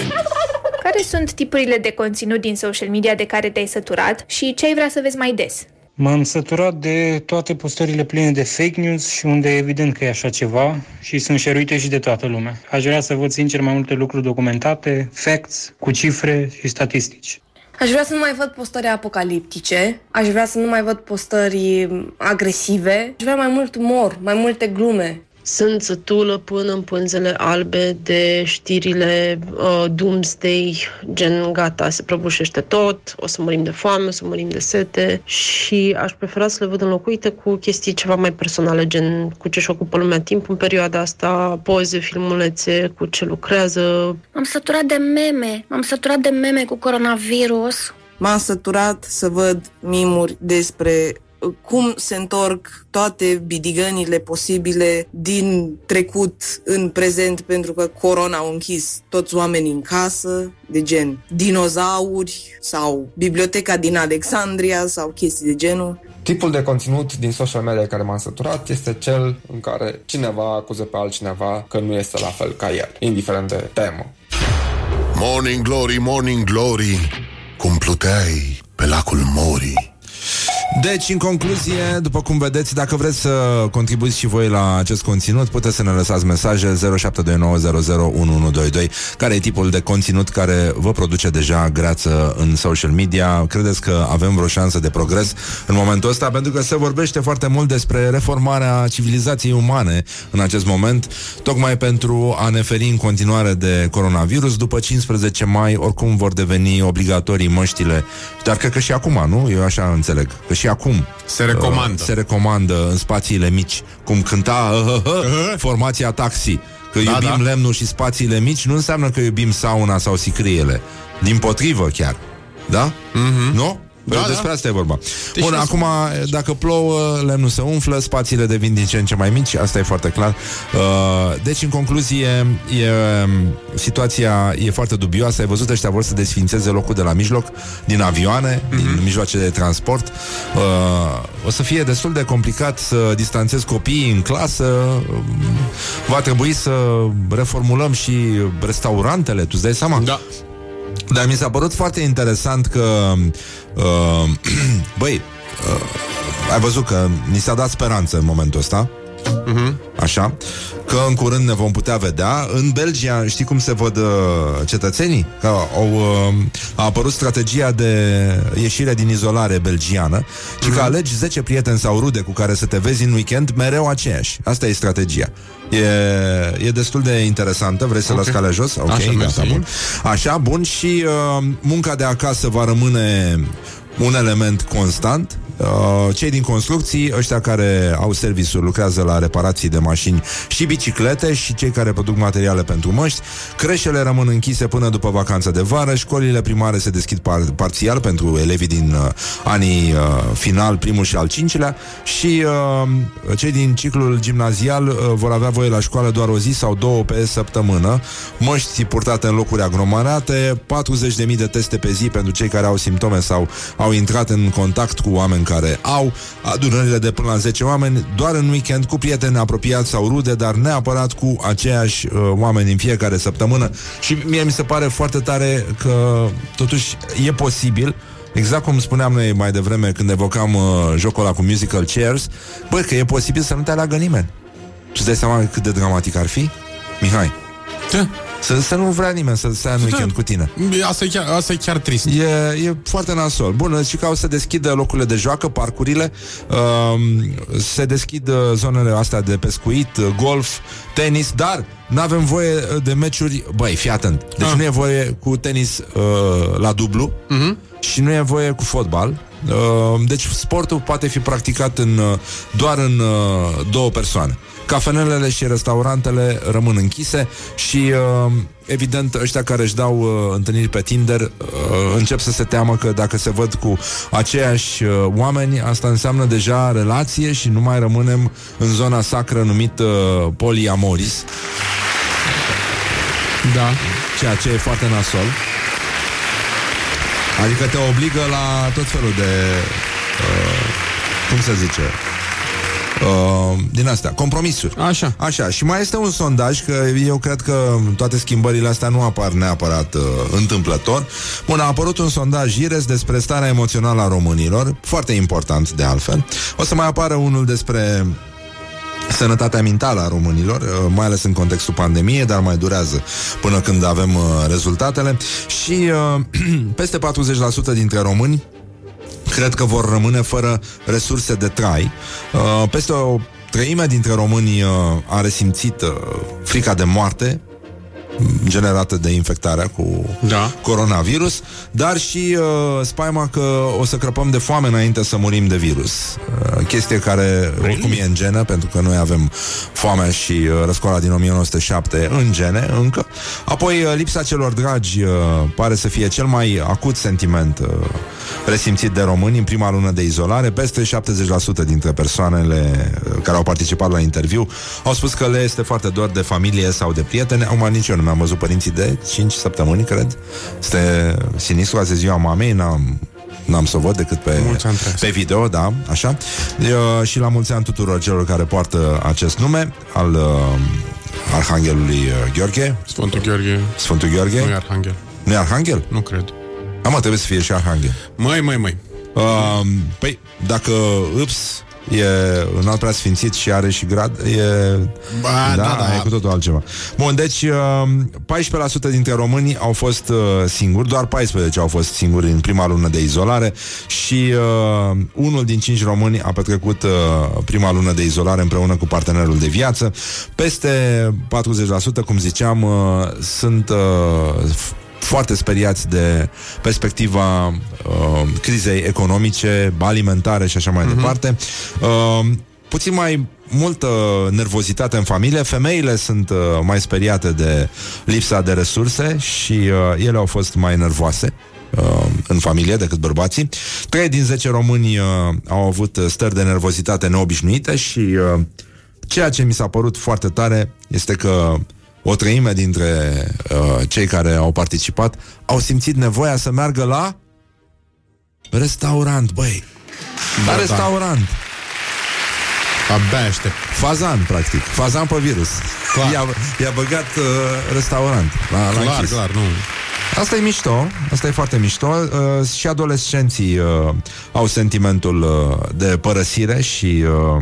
Care sunt tipurile de conținut din social media de care te-ai săturat și ce ai vrea să vezi mai des? M-am săturat de toate postările pline de fake news și unde e evident că e așa ceva și sunt șeruite și de toată lumea. Aș vrea să văd sincer mai multe lucruri documentate, facts, cu cifre și statistici. Aș vrea să nu mai văd postări apocaliptice, aș vrea să nu mai văd postări agresive, aș vrea mai mult umor, mai multe glume. Sunt sătulă până în pânzele albe de știrile uh, Doomsday, gen gata, se prăbușește tot, o să murim de foame, o să murim de sete și aș prefera să le văd înlocuite cu chestii ceva mai personale, gen cu ce-și ocupă lumea timp în perioada asta, poze, filmulețe, cu ce lucrează. M-am săturat de meme, m-am săturat de meme cu coronavirus. M-am săturat să văd mimuri despre cum se întorc toate bidigănile posibile din trecut în prezent pentru că corona au închis toți oamenii în casă, de gen dinozauri sau biblioteca din Alexandria sau chestii de genul. Tipul de conținut din social media care m-am săturat este cel în care cineva acuză pe altcineva că nu este la fel ca el, indiferent de temă. Morning Glory, Morning Glory, cum pluteai pe lacul Mori. Deci, în concluzie, după cum vedeți, dacă vreți să contribuiți și voi la acest conținut, puteți să ne lăsați mesaje 0729001122, care e tipul de conținut care vă produce deja greață în social media. Credeți că avem vreo șansă de progres în momentul ăsta? Pentru că se vorbește foarte mult despre reformarea civilizației umane în acest moment, tocmai pentru a ne feri în continuare de coronavirus. După 15 mai, oricum vor deveni obligatorii măștile, dar cred că și acum, nu? Eu așa înțeleg, că și acum Se recomandă. uh, se recomandă în spațiile mici, cum cânta uh, uh, uh, formația taxi. Că Da, iubim da. lemnul și spațiile mici nu înseamnă că iubim sauna sau sicriele. Din potrivă chiar. Da? Mm-hmm. Nu? Da, Da, despre da. asta e vorba. Deci Bun, eu acum, dacă plouă, lemnul se umflă, spațiile devin din ce în ce mai mici, asta e foarte clar. Uh, deci, în concluzie, e, situația e foarte dubioasă. Ai văzut, ăștia vor să desfințeze locul de la mijloc, din avioane, mm-hmm. din mijloace de transport. Uh, o să fie destul de complicat să distanțezi copiii în clasă. Uh, Va trebui să reformulăm și restaurantele, tu îți dai seama? Da. Dar mi s-a părut foarte interesant că uh, *clears throat* Băi uh, Ai văzut că ni s-a dat speranță în momentul ăsta? Mhm. Așa? Că în curând ne vom putea vedea. În Belgia, știi cum se văd uh, cetățenii? Că au, uh, a apărut strategia de ieșire din izolare belgiană Și că alegi 10 prieteni sau rude cu care să te vezi în weekend Mereu aceiași Asta e strategia E, e destul de interesantă Vrei să Ok. las calea jos? Ok, Așa, gata, mersi. bun Așa, bun, și uh, munca de acasă va rămâne un element constant. Uh, cei din construcții, ăștia care au servisuri, lucrează la reparații de mașini și biciclete și cei care produc materiale pentru măști. Creșele rămân închise până după vacanța de vară, școlile primare se deschid par- parțial pentru elevii din uh, anii uh, final, primul și al cincilea și uh, cei din ciclul gimnazial uh, vor avea voie la școală doar o zi sau două pe săptămână, măști purtate în locuri aglomerate, 40.000 de teste pe zi pentru cei care au simptome sau au intrat în contact cu oameni care au adunările de până la 10 oameni doar în weekend cu prieteni apropiați sau rude, dar neapărat cu aceiași uh, oameni în fiecare săptămână și mie mi se pare foarte tare că totuși e posibil Exact cum spuneam noi mai devreme când evocam uh, jocul ăla cu musical chairs, bă, că e posibil să nu te aleagă nimeni. Tu îți dai seama cât de dramatic ar fi? Mihai. Da. Să, să nu vrea nimeni să stea în Da. weekend cu tine. Asta e chiar, asta e chiar trist. E, e foarte nasol. Bun, și că o să deschidă locurile de joacă, parcurile, um, se deschid uh, zonele astea de pescuit, uh, golf, tenis, dar nu avem voie uh, de meciuri. Băi, fii atent. Deci Ah. nu e voie cu tenis uh, la dublu Mhm. și nu e voie cu fotbal. Uh, deci sportul poate fi practicat în, uh, doar în uh, două persoane. Cafenelele și restaurantele rămân închise și uh, evident ăștia care își dau uh, întâlniri pe Tinder uh, încep să se teamă că dacă se văd cu aceiași uh, oameni, asta înseamnă deja relație și nu mai rămânem în zona sacră numită uh, poliamoris. Da. Ceea ce e foarte nasol. Adică te obligă la tot felul de uh, cum se zice uh, din astea, compromisuri. Așa. Așa. Și mai este un sondaj, că eu cred că toate schimbările astea nu apar neapărat uh, întâmplător. Bun, a apărut un sondaj IRES despre starea emoțională a românilor, foarte important de altfel. O să mai apară unul despre sănătatea mentală a românilor, uh, mai ales în contextul pandemiei, dar mai durează până când avem uh, rezultatele. Și uh, *clears throat* peste 40% dintre români cred că vor rămâne fără resurse de trai. Uh, peste o treime dintre români uh, a resimțit uh, frica de moarte generată de infectarea cu da. coronavirus, dar și uh, spaima că o să crăpăm de foame înainte să murim de virus. Uh, chestie care oricum e în genă, pentru că noi avem foamea și uh, răscoala din 1907 în gene încă. Apoi, uh, lipsa celor dragi uh, pare să fie cel mai acut sentiment uh, resimțit de români în prima lună de izolare. Peste 70% dintre persoanele uh, care au participat la interviu au spus că le este foarte dor de familie sau de prieteni. Acum nici eu nu mi-am văzut părinții de 5 săptămâni, cred. Este sinistru, azi e ziua mamei, n-am N-am să o văd decât pe, Mulți ani trăiesc. pe video, da, așa. Uh, și la mulți ani tuturor celor care poartă acest nume al uh, Arhanghelului uh, Gheorghe. Sfântul Gheorghe. Sfântul Gheorghe. Nu e Arhanghel. Nu e Arhanghel? Nu cred. Am trebuie să fie și Arhanghel. Măi, măi, măi. Uh, păi, dacă Ups e un alt preasfințit și are și grad, e... Ba, da, da, da. e cu totul altceva. Bun, deci uh, 14% dintre români au fost uh, singuri, doar 14 au fost singuri în prima lună de izolare și uh, unul din cinci români a petrecut uh, prima lună de izolare împreună cu partenerul de viață. Peste 40%, cum ziceam, uh, sunt uh, foarte speriați de perspectiva uh, crizei economice, alimentare și așa mai uh-huh. departe. Uh, puțin mai multă nervozitate în familie. Femeile sunt uh, mai speriate de lipsa de resurse și uh, ele au fost mai nervoase uh, în familie decât bărbații. 3 din 10 români uh, au avut stări de nervozitate neobișnuite și uh, ceea ce mi s-a părut foarte tare este că o treime dintre uh, cei care au participat au simțit nevoia să meargă la restaurant, băi. Da, la da. restaurant. Abia aștept. Fazan, practic. Fazan pe virus. Clar. I-a, i-a băgat uh, restaurant. La, la Clar, închis. clar, nu. Asta e mișto, asta e foarte mișto. Uh, Și adolescenții uh, au sentimentul uh, de părăsire Și uh,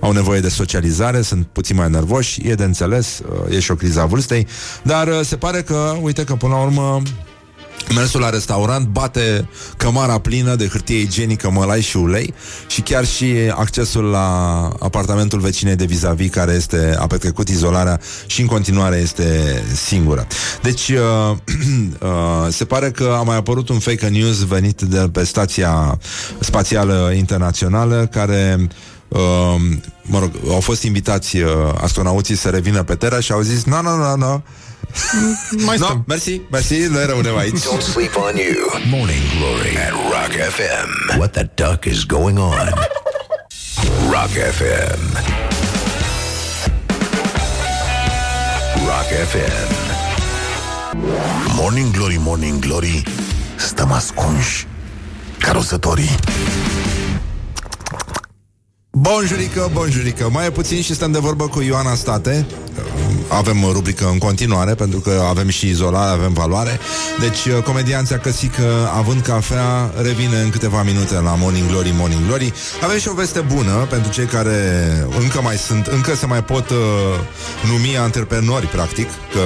au nevoie de socializare Sunt puțin mai nervoși, e de înțeles uh, E și o criză a vârstei. Dar uh, se pare că, uite că până la urmă Mersul la restaurant bate cămara plină de hârtie igienică, mălai și ulei și chiar și accesul la apartamentul vecinei de vis-a-vis care este, a petrecut izolarea și în continuare este singură. Deci uh, *clears throat* uh, se pare că a mai apărut un fake news venit de pe stația spațială internațională care Uh, mă rog, au fost invitați uh, astronauții să revină pe Terra și au zis, nu, nu, nu, nu, Mai no, stăm. mersi, mersi, noi rămânem aici. Don't sleep on you. Morning Glory at Rock FM. What the duck is going on? Rock FM. Rock FM. Morning Glory, Morning Glory. Stăm ascunși carosătorii. Bonjurică, bonjurică. Mai e puțin și stăm de vorbă cu Ioana State. Avem rubrică în continuare Pentru că avem și izolare, avem valoare. Deci uh, comedianța Căsică Având cafea, revine în câteva minute La Morning Glory, Morning Glory. Avem și o veste bună pentru cei care Încă mai sunt, încă se mai pot uh, Numi antreprenori practic Că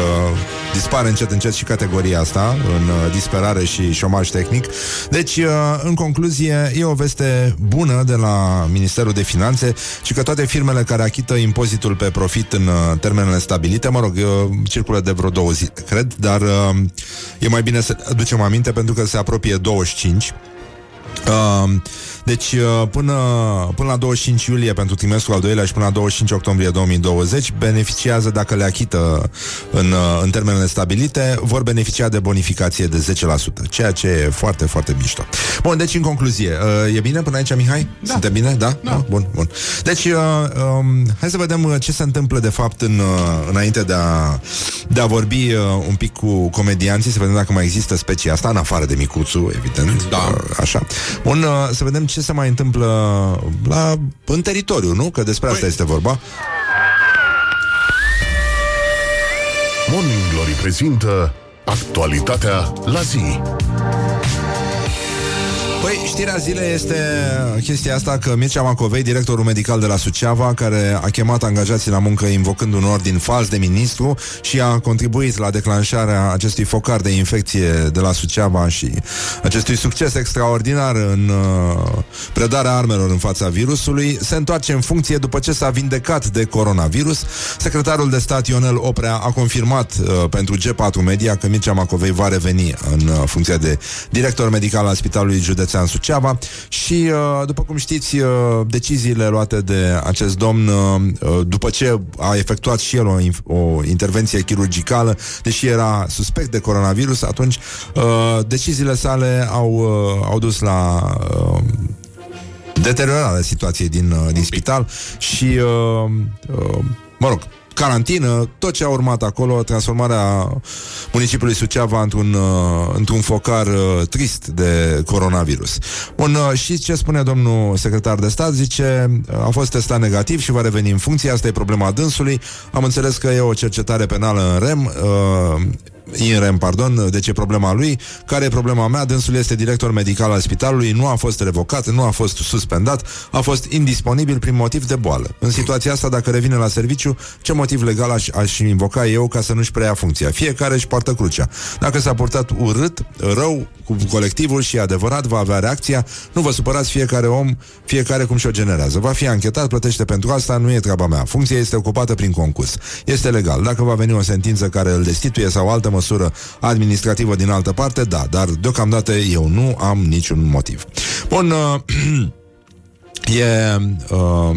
dispare încet încet și categoria asta În uh, disperare și șomaj tehnic. Deci, uh, în concluzie E o veste bună de la Ministerul de Finanțe Și că toate firmele care achită impozitul pe profit În uh, termenele stabilite Mă rog, uh, circulă de vreo două zile, cred Dar uh, e mai bine să aducem aminte Pentru că se apropie 25 Uh, deci uh, până, până la 25 iulie pentru trimestrul al doilea și până la 25 octombrie 2020 beneficiază, dacă le achită în, uh, în termenele stabilite, vor beneficia de bonificație de 10%, ceea ce e foarte, foarte mișto. Bun, deci în concluzie, uh, e bine până aici, Mihai? Da. Suntem bine? Da? Da. Ah, bun, bun. Deci, uh, um, hai să vedem uh, ce se întâmplă de fapt în, uh, înainte de a, de a vorbi uh, un pic cu comedianții, să vedem dacă mai există specia asta, în afară de Micuțu, evident. Da. Uh, așa. Bun, uh, să vedem ce se mai întâmplă la, în teritoriu, nu? Că despre asta este vorba. Morning Glory prezintă actualitatea la zi. Păi, știrea zilei este chestia asta că Mircea Macovei, directorul medical de la Suceava, care a chemat angajații la muncă invocând un ordin fals de ministru și a contribuit la declanșarea acestui focar de infecție de la Suceava și acestui succes extraordinar în uh, predarea armelor în fața virusului, se întoarce în funcție după ce s-a vindecat de coronavirus. Secretarul de stat Ionel Oprea a confirmat uh, pentru G4 Media că Mircea Macovei va reveni în uh, funcția de director medical al Spitalului Județean Suceava. Și, uh, după cum știți, uh, deciziile luate de acest domn, uh, după ce a efectuat și el o, inf- o intervenție chirurgicală, deși era suspect de coronavirus, atunci deciziile sale au, au dus la deteriorarea situației din, din spital și, uh, uh, mă rog, carantină, tot ce a urmat acolo, transformarea municipiului Suceava într-un, uh, într-un focar uh, trist de coronavirus. Bun, uh, și ce spune domnul secretar de stat? Zice, a fost testat negativ și va reveni în funcție, asta e problema dânsului. Am înțeles că e o cercetare penală în REM, uh, INREM, pardon, deci e problema lui. Care e problema mea? Dânsul este director medical al spitalului, nu a fost revocat, nu a fost suspendat, a fost indisponibil prin motiv de boală. În situația asta, dacă revine la serviciu, ce motiv legal aș, aș invoca eu ca să nu-și preia funcția? Fiecare își poartă crucea. Dacă s-a purtat urât, rău, cu colectivul și e adevărat, va avea reacția, nu vă supărați fiecare om, fiecare cum și-o generează. Va fi anchetat, plătește pentru asta, nu e treaba mea. Funcția este ocupată prin concurs. Este legal. Dacă va veni o sentință care îl destituie sau altă măsură administrativă din altă parte, da, dar deocamdată eu nu am niciun motiv. Bun, uh, *clears throat* e... Uh,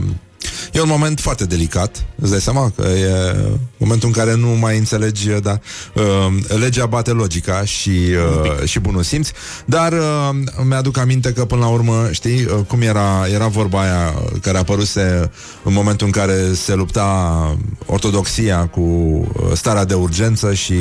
E un moment foarte delicat, îți dai seama că e momentul în care nu mai înțelegi, da, uh, legea bate logica și, uh, și bunul simț, dar uh, mi-aduc aminte că până la urmă, știi, uh, cum era, era vorba aia care a apăruse în momentul în care se lupta ortodoxia cu uh, starea de urgență și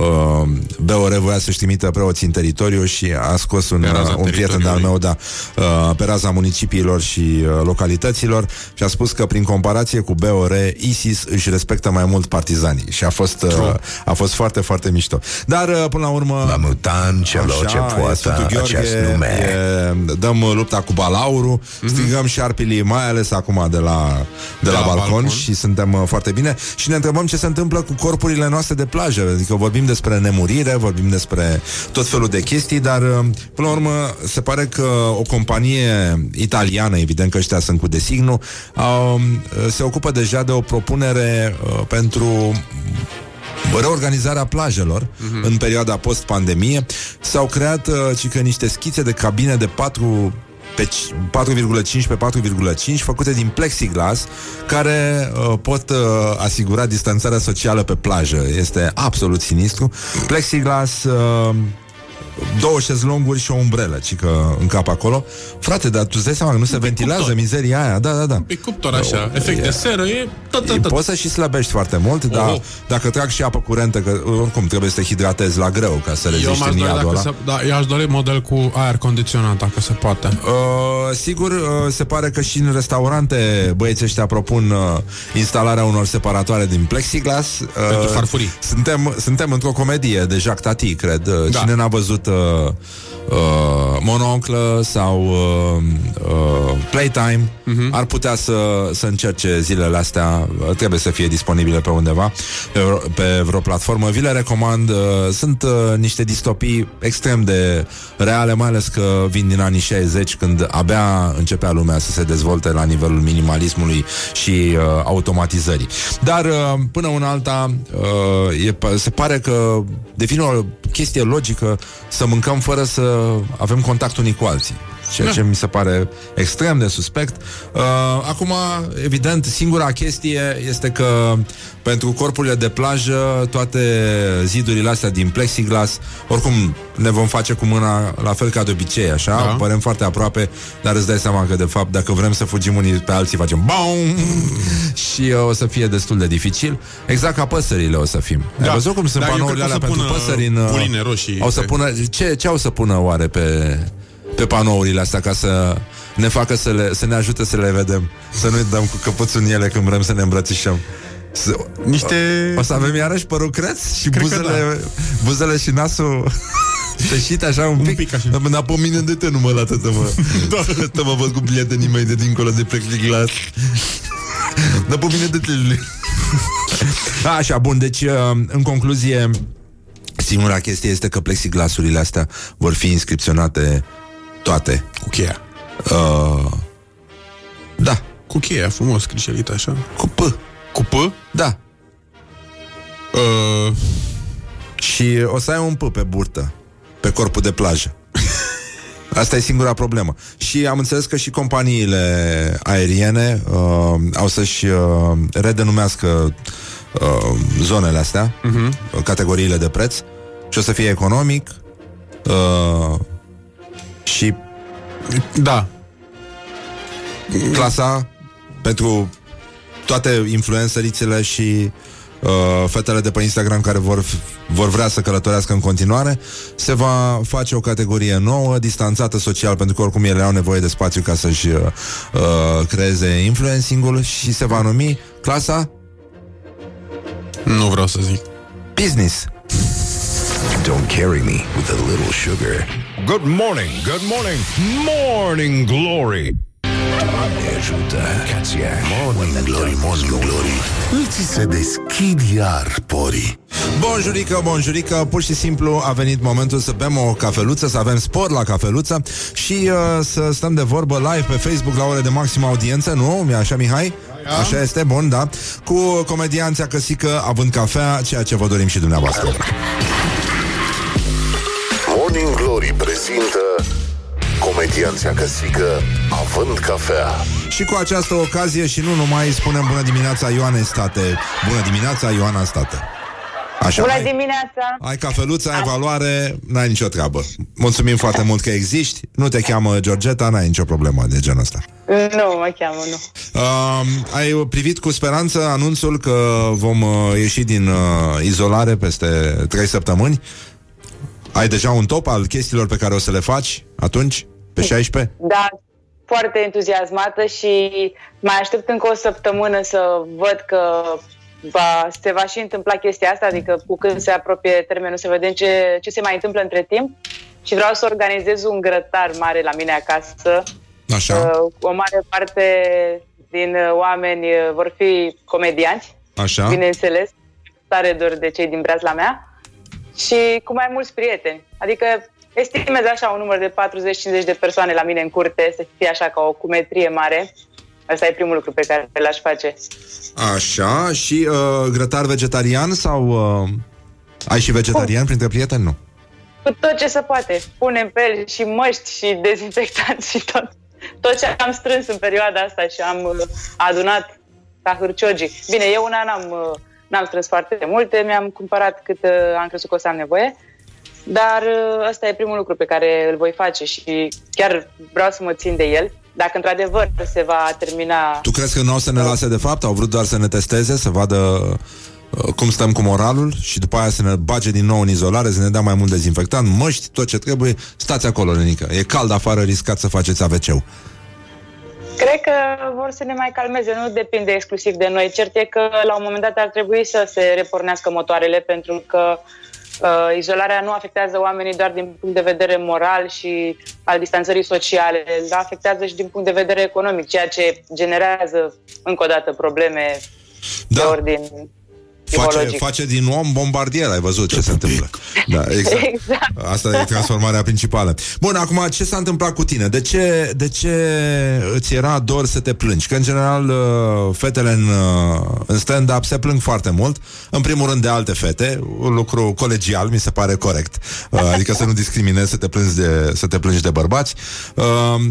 uh, BOR voia să-și trimită preoții în teritoriu și a scos un, Pe raza uh, un prieten de-al meu, da, uh, pe raza municipiilor și uh, localităților și a spus că prin comparație cu BOR, ISIS își respectă mai mult partizanii și a fost, uh, a fost foarte, foarte mișto. Dar uh, până la urmă... La mutan celor ce e poată Sfântul Gheorghe, acest nume. E, dăm uh, lupta cu balaurul, mm-hmm. strigăm șarpilii, mai ales acum de la, de la, la balcon, balcon. și suntem uh, foarte bine și ne întrebăm ce se întâmplă cu corpurile noastre de plajă. Adică vorbim despre nemurire, vorbim despre tot felul de chestii, dar uh, până la urmă se pare că o companie italiană, evident că ăștia sunt cu designu, uh, se ocupă deja de o propunere uh, pentru reorganizarea plajelor uh-huh. în perioada post-pandemie. S-au creat uh, ci că niște schițe de cabine de 4 pe c- 4,5 pe 4,5 făcute din plexiglas care uh, pot uh, asigura distanțarea socială pe plajă. Este absolut sinistru. Plexiglas uh, două șezlonguri și o umbrelă, ci că în cap acolo. Frate, dar tu îți dai seama că nu se ventilează cuptor. mizeria aia. Da, da, da. Pe cuptor așa, efect de seră, e tot, tot, E, tot. Poți să și slăbești foarte mult, dar Oh. dacă trag și apă curentă, că oricum trebuie să te hidratezi la greu ca să Eu reziști m-aș în dori, iadul dacă ăla. se, da, eu aș dori model cu aer condiționat, dacă se poate. Uh, sigur, uh, se pare că și în restaurante băieții ăștia propun uh, instalarea unor separatoare din plexiglas. Uh, Pentru farfurii. Suntem, suntem într-o comedie de Jacques Tati, cred. Uh, Da. Cine n-a văzut uh, uh, Mononclă sau uh, uh, Playtime Mhm. ar putea să, să încerce zilele astea. Uh, Trebuie să fie disponibile pe undeva, pe, vreo- pe vreo platformă. Vi le recomand. Uh, sunt uh, niște distopii extrem de reale, mai ales că vin din anii 60, când abia începea lumea să se dezvolte la nivelul minimalismului și uh, automatizării. Dar uh, până una alta uh, e, se pare că devine o chestie logică să mâncăm fără să avem contact unii cu alții. Ceea Da. ce mi se pare extrem de suspect. Uh, acum, evident, singura chestie este că pentru corpurile de plajă, toate zidurile astea din plexiglas, oricum ne vom face cu mâna la fel ca de obicei, așa, Da. părem foarte aproape, dar îți dai seama că, de fapt, dacă vrem să fugim unii pe alții, facem BAUM! *laughs* și uh, o să fie destul de dificil. Exact ca păsările o să fim. Da. Ai văzut cum sunt Da, eu panourile cred că alea o să pentru pună păsări în... uh, buline roșii Au să pe- pună... Ce, ce au să pună oare pe, pe panourile astea ca să ne facă să, le, să ne ajute să le vedem? Să nu dăm cu căpuțul în ele când vrem să ne îmbrățișăm. Să, Niște... O să avem iarăși părul creț și Cred că buzele, buzele și nasul *laughs* Tășit așa un pic, un pic așa. Dar pe mine de te nu mă lată mă. *laughs* *laughs* Să mă văd cu prietenii mei de dincolo de plexiglas. Dar pe mine de te Așa, bun, deci uh, în concluzie Singura chestie este că plexiglasurile astea vor fi inscripționate toate. Cu cheia. Uh, da. Cu cheia, frumos, scrișelit așa. Cu P. Cu P? Da. Uh, și o să ai un P pe burtă, pe corpul de plajă. *laughs* Asta e singura problemă. Și am înțeles că și companiile aeriene uh, au să-și uh, redenumească uh, zonele astea, uh-huh. categoriile de preț, și o să fie economic uh, și da. Clasa pentru toate influențărițele și uh, fetele de pe Instagram care vor, vor vrea să călătorească în continuare, se va face o categorie nouă, distanțată social, pentru că oricum ele au nevoie de spațiu ca să-și uh, uh, creeze influencing-ul și se va numi clasa Nu vreau să zic. Business. Don't carry me with a little sugar. Good morning, good morning, morning glory. Doamne ajută, Cația. Morning glory, morning glory. Îți se deschid iar porii. Bonjurică, bonjurică, pur și simplu a venit momentul să bem o cafeluță, să avem spor la cafeluță și uh, să stăm de vorbă live pe Facebook la ore de maximă audiență, nu? Mi așa, Mihai? Așa este, bun, da. Cu comedianța căsică având cafea, ceea ce vă dorim și dumneavoastră. Morning Glory prezintă Comedianța căsică având cafea. Și cu această ocazie și nu numai spunem bună dimineața Ioane State. Bună dimineața Ioana State. Așa, Bună ai, dimineața! ai cafeluța, ai valoare, n-ai nicio treabă. Mulțumim foarte mult că existi. Nu te cheamă Georgeta, n-ai nicio problemă de genul ăsta. Nu, mă cheamă, nu. Uh, ai privit cu speranță anunțul că vom uh, ieși din uh, izolare peste 3 săptămâni? Ai deja un top al chestiilor pe care o să le faci atunci, pe 16? Da, foarte entuziasmată și mai aștept încă o săptămână să văd că va, se va și întâmpla chestia asta, adică cu când se apropie termenul să vedem ce, ce se mai întâmplă între timp și vreau să organizez un grătar mare la mine acasă. Așa. Uh, o mare parte din uh, oameni uh, vor fi comedianți, Așa. bineînțeles, tare dor de cei din breazla mea și cu mai mulți prieteni. Adică estimez așa un număr de 40-50 de persoane la mine în curte, să fie așa ca o cumetrie mare. Asta e primul lucru pe care l-aș face. Așa, și uh, grătar vegetarian sau uh, ai și vegetarian printre prieteni? Nu. Cu tot ce se poate. Punem pe el și măști și dezinfectanți și tot. Tot ce am strâns în perioada asta și am uh, adunat ca hârciogii. Bine, eu una n-am, uh, n-am strâns foarte multe, mi-am cumpărat cât uh, am crezut că o să am nevoie. Dar uh, ăsta e primul lucru pe care îl voi face și chiar vreau să mă țin de el. Dacă într-adevăr se va termina... Tu crezi că nu o să ne lase de fapt? Au vrut doar să ne testeze, să vadă uh, cum stăm cu moralul și după aia să ne bage din nou în izolare, să ne dea mai mult dezinfectant, măști, tot ce trebuie, stați acolo, Lenică. E cald afară, riscați să faceți AVC-ul. Cred că vor să ne mai calmeze, nu depinde exclusiv de noi. Cert e că la un moment dat ar trebui să se repornească motoarele pentru că uh, izolarea nu afectează oamenii doar din punct de vedere moral și al distanțării sociale, dar afectează și din punct de vedere economic, ceea ce generează încă o dată probleme da. de ordin Face, face din om bombardier, ai văzut ce se întâmplă. Da, *laughs* exact. exact. Asta e transformarea principală. Bun, acum ce s-a întâmplat cu tine? De ce, de ce îți era dor să te plângi? Că în general uh, fetele în, uh, în stand-up se plâng foarte mult. În primul rând de alte fete, un lucru colegial, mi se pare corect. Uh, adică să nu discriminezi să te plângi de, să te plângi de bărbați.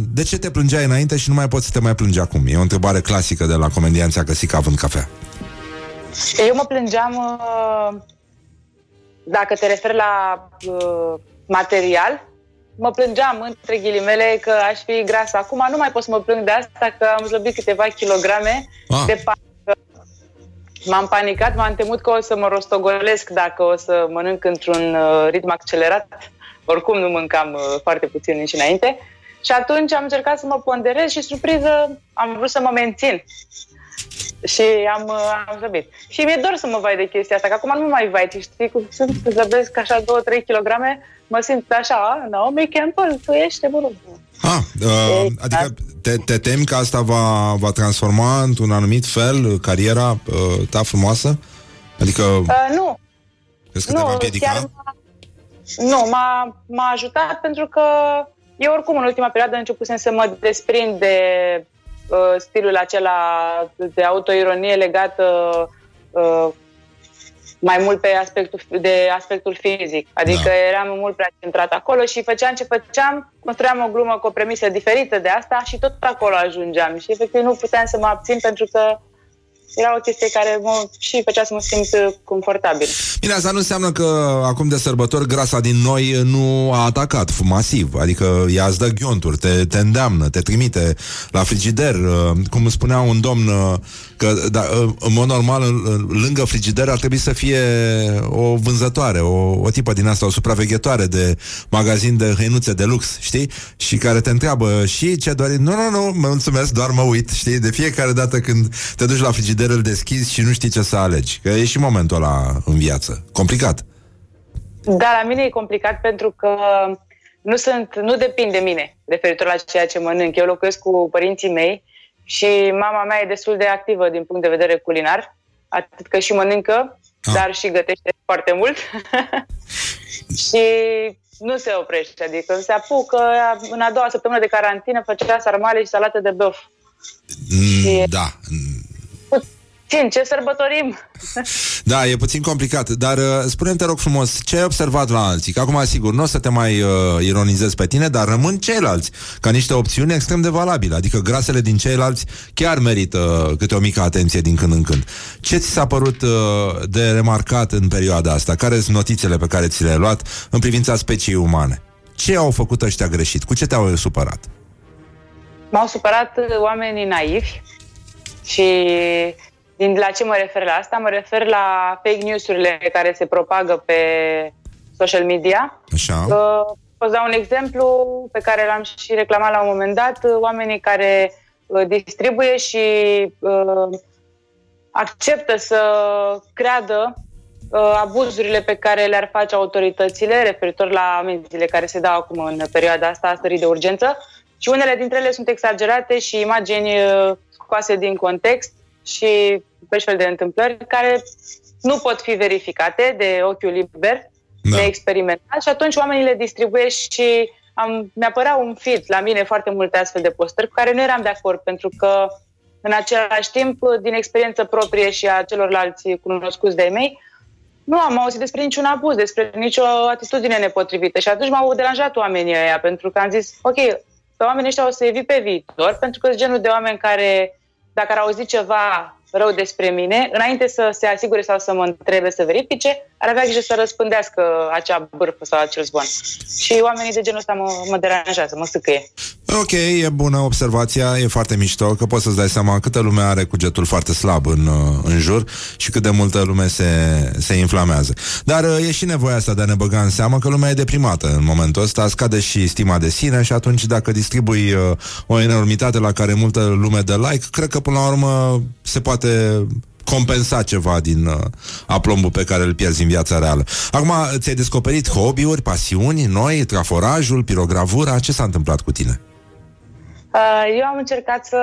De ce te plângeai înainte și nu mai poți să te mai plângi acum? E o întrebare clasică de la comedianții Căsica având cafea. Eu mă plângeam, uh, dacă te referi la uh, material, mă plângeam între ghilimele că aș fi grasă. Acum nu mai pot să mă plâng de asta că am slăbit câteva kilograme ah. de panică. M-am panicat, m-am temut că o să mă rostogolesc dacă o să mănânc într-un uh, ritm accelerat. Oricum nu mâncam foarte puțin nici înainte. Și atunci am încercat să mă ponderez și surpriză am vrut să mă mențin. Și am, uh, am zăbit. Și mi-e dor să mă vai de chestia asta, că acum nu mai vai, știi cum sunt, zăbesc așa 2-3 kg, mă simt așa, Naomi Campbell, tu ești de bunul. Ah, uh, adică te, te temi că asta va, va transforma într-un anumit fel cariera uh, ta frumoasă? Adică... Uh, nu. Crezi că nu, te va împiedica? Chiar m-a, nu, m-a, m-a ajutat pentru că eu oricum în ultima perioadă începusem să mă desprind de uh, stilul acela de autoironie legat uh, uh, mai mult pe aspectul, de aspectul fizic. Adică da. eram mult prea centrat acolo și făceam ce făceam, construiam o glumă cu o premisă diferită de asta și tot acolo ajungeam. Și efectiv nu puteam să mă abțin pentru că era o chestie care mă, și făcea să mă simt confortabil. Bine, asta nu înseamnă că acum de sărbători grasa din noi nu a atacat masiv, adică ea îți dă ghionturi, te, te îndeamnă, te trimite la frigider, uh, cum spunea un domn uh, că da, uh, în mod normal lângă frigider ar trebui să fie o vânzătoare, o, o tipă din asta, o supraveghetoare de magazin de hăinuțe de lux, știi? Și care te întreabă și ce doar nu, nu, nu, mă mulțumesc, doar mă uit, știi? De fiecare dată când te duci la frigider frigider îl deschizi și nu știi ce să alegi. Că e și momentul ăla în viață. Complicat. Da, la mine e complicat pentru că nu sunt, nu depind de mine referitor la ceea ce mănânc. Eu locuiesc cu părinții mei și mama mea e destul de activă din punct de vedere culinar, atât că și mănâncă, ah. dar și gătește foarte mult. *laughs* și nu se oprește, adică se apucă în a doua săptămână de carantină făcea sarmale și salată de băf. Mm, Da, Țin, ce sărbătorim? Da, e puțin complicat, dar uh, spune te rog frumos, ce ai observat la alții? Că acum, sigur, nu o să te mai uh, ironizezi pe tine, dar rămân ceilalți ca niște opțiuni extrem de valabile. Adică grasele din ceilalți chiar merită uh, câte o mică atenție din când în când. Ce ți s-a părut uh, de remarcat în perioada asta? Care sunt notițele pe care ți le-ai luat în privința speciei umane? Ce au făcut ăștia greșit? Cu ce te-au supărat? M-au supărat uh, oamenii naivi și din la ce mă refer la asta? Mă refer la fake news-urile care se propagă pe social media. Așa. Uh, Poți da un exemplu pe care l-am și reclamat la un moment dat. Oamenii care uh, distribuie și uh, acceptă să creadă uh, abuzurile pe care le-ar face autoritățile referitor la amenziile care se dau acum în perioada asta a stării de urgență și unele dintre ele sunt exagerate și imagini uh, scoase din context și pe fel de întâmplări care nu pot fi verificate de ochiul liber, da. neexperimentat și atunci oamenii le distribuie și am, mi părea un feed la mine foarte multe astfel de postări cu care nu eram de acord pentru că în același timp, din experiență proprie și a celorlalți cunoscuți de mei, nu am auzit despre niciun abuz, despre nicio atitudine nepotrivită și atunci m-au deranjat oamenii ăia pentru că am zis, ok, pe oamenii ăștia o să evit pe viitor pentru că sunt genul de oameni care dacă ar auzi ceva rău despre mine, înainte să se asigure sau să mă întrebe să verifice, ar avea grijă să răspândească acea bârfă sau acel zvon. Și oamenii de genul ăsta mă, mă deranjează, mă sâcăie. Ok, e bună observația, e foarte mișto, că poți să-ți dai seama câtă lume are cugetul foarte slab în, uh, în jur și cât de multă lume se, se inflamează. Dar uh, e și nevoia asta de a ne băga în seamă că lumea e deprimată în momentul ăsta, scade și stima de sine și atunci dacă distribui uh, o enormitate la care multă lume dă like, cred că până la urmă se poate compensa ceva din uh, aplombul pe care îl pierzi în viața reală. Acum, ți-ai descoperit hobby-uri, pasiuni noi, traforajul, pirogravura, ce s-a întâmplat cu tine? Uh, Eu am încercat să,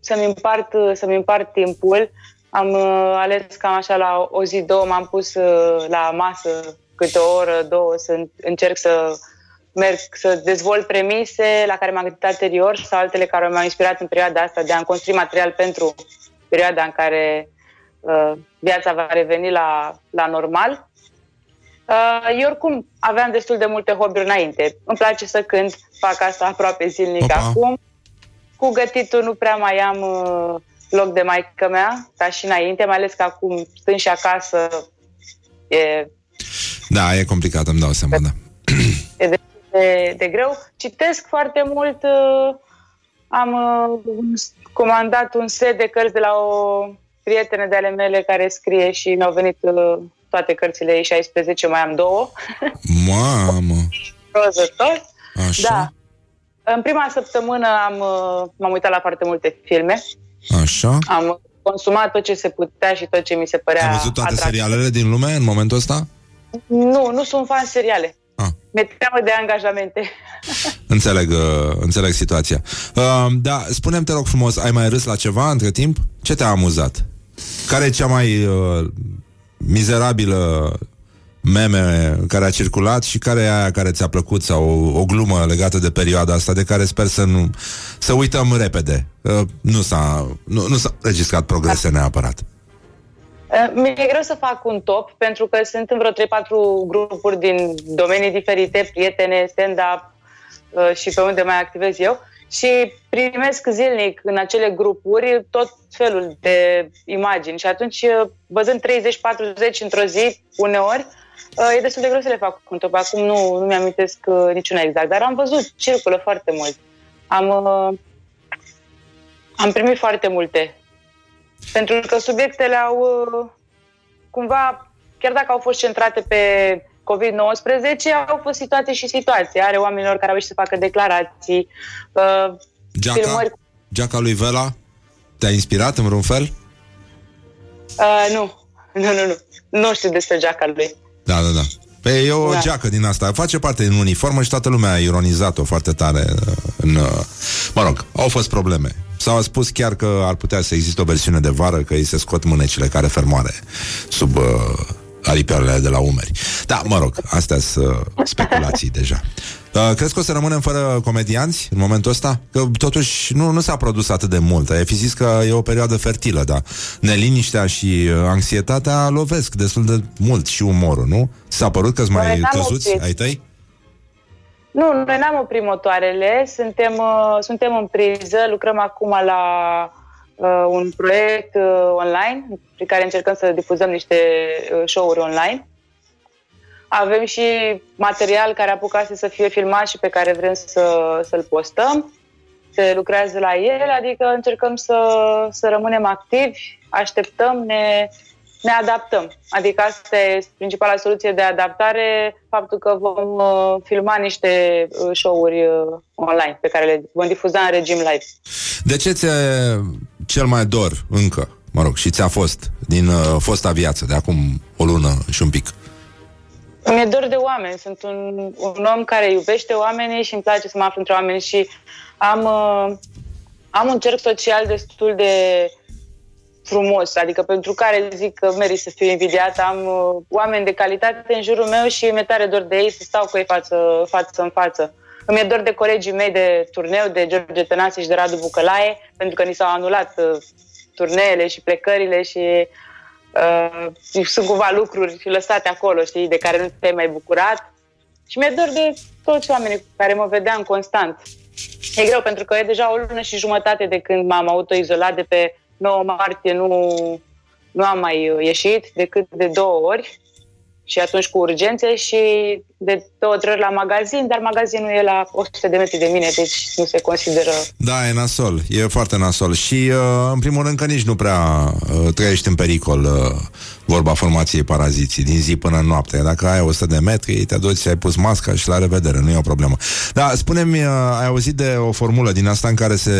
să-mi, împart, să-mi împart timpul. Am uh, ales cam așa la o zi, două, m-am pus uh, la masă câte o oră, două, să în- încerc să merg, să dezvolt premise la care m-am gândit anterior sau altele care m-au inspirat în perioada asta de a-mi construi material pentru perioada în care uh, viața va reveni la, la normal. Uh, eu oricum aveam destul de multe hobby-uri înainte. Îmi place să cânt, fac asta aproape zilnic Opa. acum. Cu gătitul nu prea mai am uh, loc de maică mea, ca și înainte, mai ales că acum stând și acasă e, Da, e complicat, îmi dau seama, da. e de, de, de greu. Citesc foarte mult. Uh, am uh, un- comandat un set de cărți de la o prietenă de ale mele care scrie și mi-au venit uh, toate cărțile ei 16, mai am două. Mamă, *laughs* Roză tot. așa, Da. În prima săptămână am, uh, m-am uitat la foarte multe filme. așa. Am consumat tot ce se putea și tot ce mi se părea Ai văzut toate atractiv. serialele din lume în momentul ăsta? Nu, nu sunt fan seriale. Ah. Mi-e teamă de angajamente. *laughs* Înțeleg, uh, înțeleg situația. Uh, da, spune-mi, te rog frumos, ai mai râs la ceva între timp? Ce te-a amuzat? Care e cea mai uh, mizerabilă meme care a circulat și care e aia care ți-a plăcut sau o, o glumă legată de perioada asta de care sper să nu să uităm repede. Uh, nu s-a nu, nu s-a registrat progrese neapărat. Uh, Mi-e greu să fac un top pentru că sunt în vreo 3-4 grupuri din domenii diferite, prietene, stand-up uh, și pe unde mai activez eu și primesc zilnic în acele grupuri tot felul de imagini și atunci uh, văzând 30-40 într-o zi, uneori, uh, e destul de greu să le fac un top. Acum nu, nu mi-amintesc uh, niciuna exact, dar am văzut, circulă foarte mult. Am, uh, am primit foarte multe pentru că subiectele au uh, cumva, chiar dacă au fost centrate pe COVID-19, au fost situații și situații. Are oamenilor care au ieșit să facă declarații, uh, Geaca, filmări. geaca lui Vela te-a inspirat în vreun fel? Uh, nu, *laughs* nu, nu, nu. Nu știu despre geaca lui. Da, da, da. Pe e o Da. geacă din asta. Face parte din uniformă și toată lumea a ironizat-o foarte tare uh, în... uh, Mă rog, au fost probleme. S-au spus chiar că ar putea să existe o versiune de vară că îi se scot mânecile care fermoare sub uh, aripioarele de la umeri. Da, mă rog, astea sunt uh, speculații deja. Uh, crezi că o să rămânem fără comedianți în momentul ăsta? Că totuși nu, nu s-a produs atât de mult. Ai fi zis că e o perioadă fertilă, dar neliniștea și uh, anxietatea lovesc destul de mult și umorul, nu? S-a părut că-ți mai Noi n-am căzuți oprit. ai tăi? Nu, noi n-am oprit motoarele, suntem, uh, suntem în priză, lucrăm acum la uh, un proiect uh, online prin care încercăm să difuzăm niște uh, show-uri online. Avem și material care apucase să fie filmat și pe care vrem să, să-l postăm. Se lucrează la el, adică încercăm să, să rămânem activi, așteptăm, ne, ne adaptăm. Adică asta e principala soluție de adaptare, faptul că vom uh, filma niște uh, show-uri uh, online pe care le vom difuza în regim live. De ce ți-e cel mai dor încă, mă rog, și ți-a fost din uh, fosta viață, de acum o lună și un pic? Mi-e dor de oameni. Sunt un, un om care iubește oamenii și îmi place să mă aflu între oameni și am, uh, am un cerc social destul de frumos, adică pentru care zic că merit să fiu invidiată. Am uh, oameni de calitate în jurul meu și mi-e tare dor de ei să stau cu ei față, față în față. Îmi e dor de colegii mei de turneu, de George Tănase și de Radu Bucălaie, pentru că ni s-au anulat uh, turneele și plecările și uh, sunt cumva lucruri lăsate acolo, știi, de care nu te-ai mai bucurat. Și mi-e dor de toți oamenii cu care mă vedeam constant. E greu pentru că e deja o lună și jumătate de când m-am autoizolat de pe 9 martie nu, nu am mai uh, ieșit decât de două ori și atunci cu urgențe și de două, trei ori la magazin, dar magazinul e la 100 de metri de mine, deci nu se consideră... Da, e nasol, e foarte nasol. Și uh, în primul rând că nici nu prea uh, trăiești în pericol uh, vorba formației paraziții din zi până în noapte. Dacă ai 100 de metri, te duci și ai pus masca și la revedere, nu e o problemă. Da, spune-mi, uh, ai auzit de o formulă din asta în care se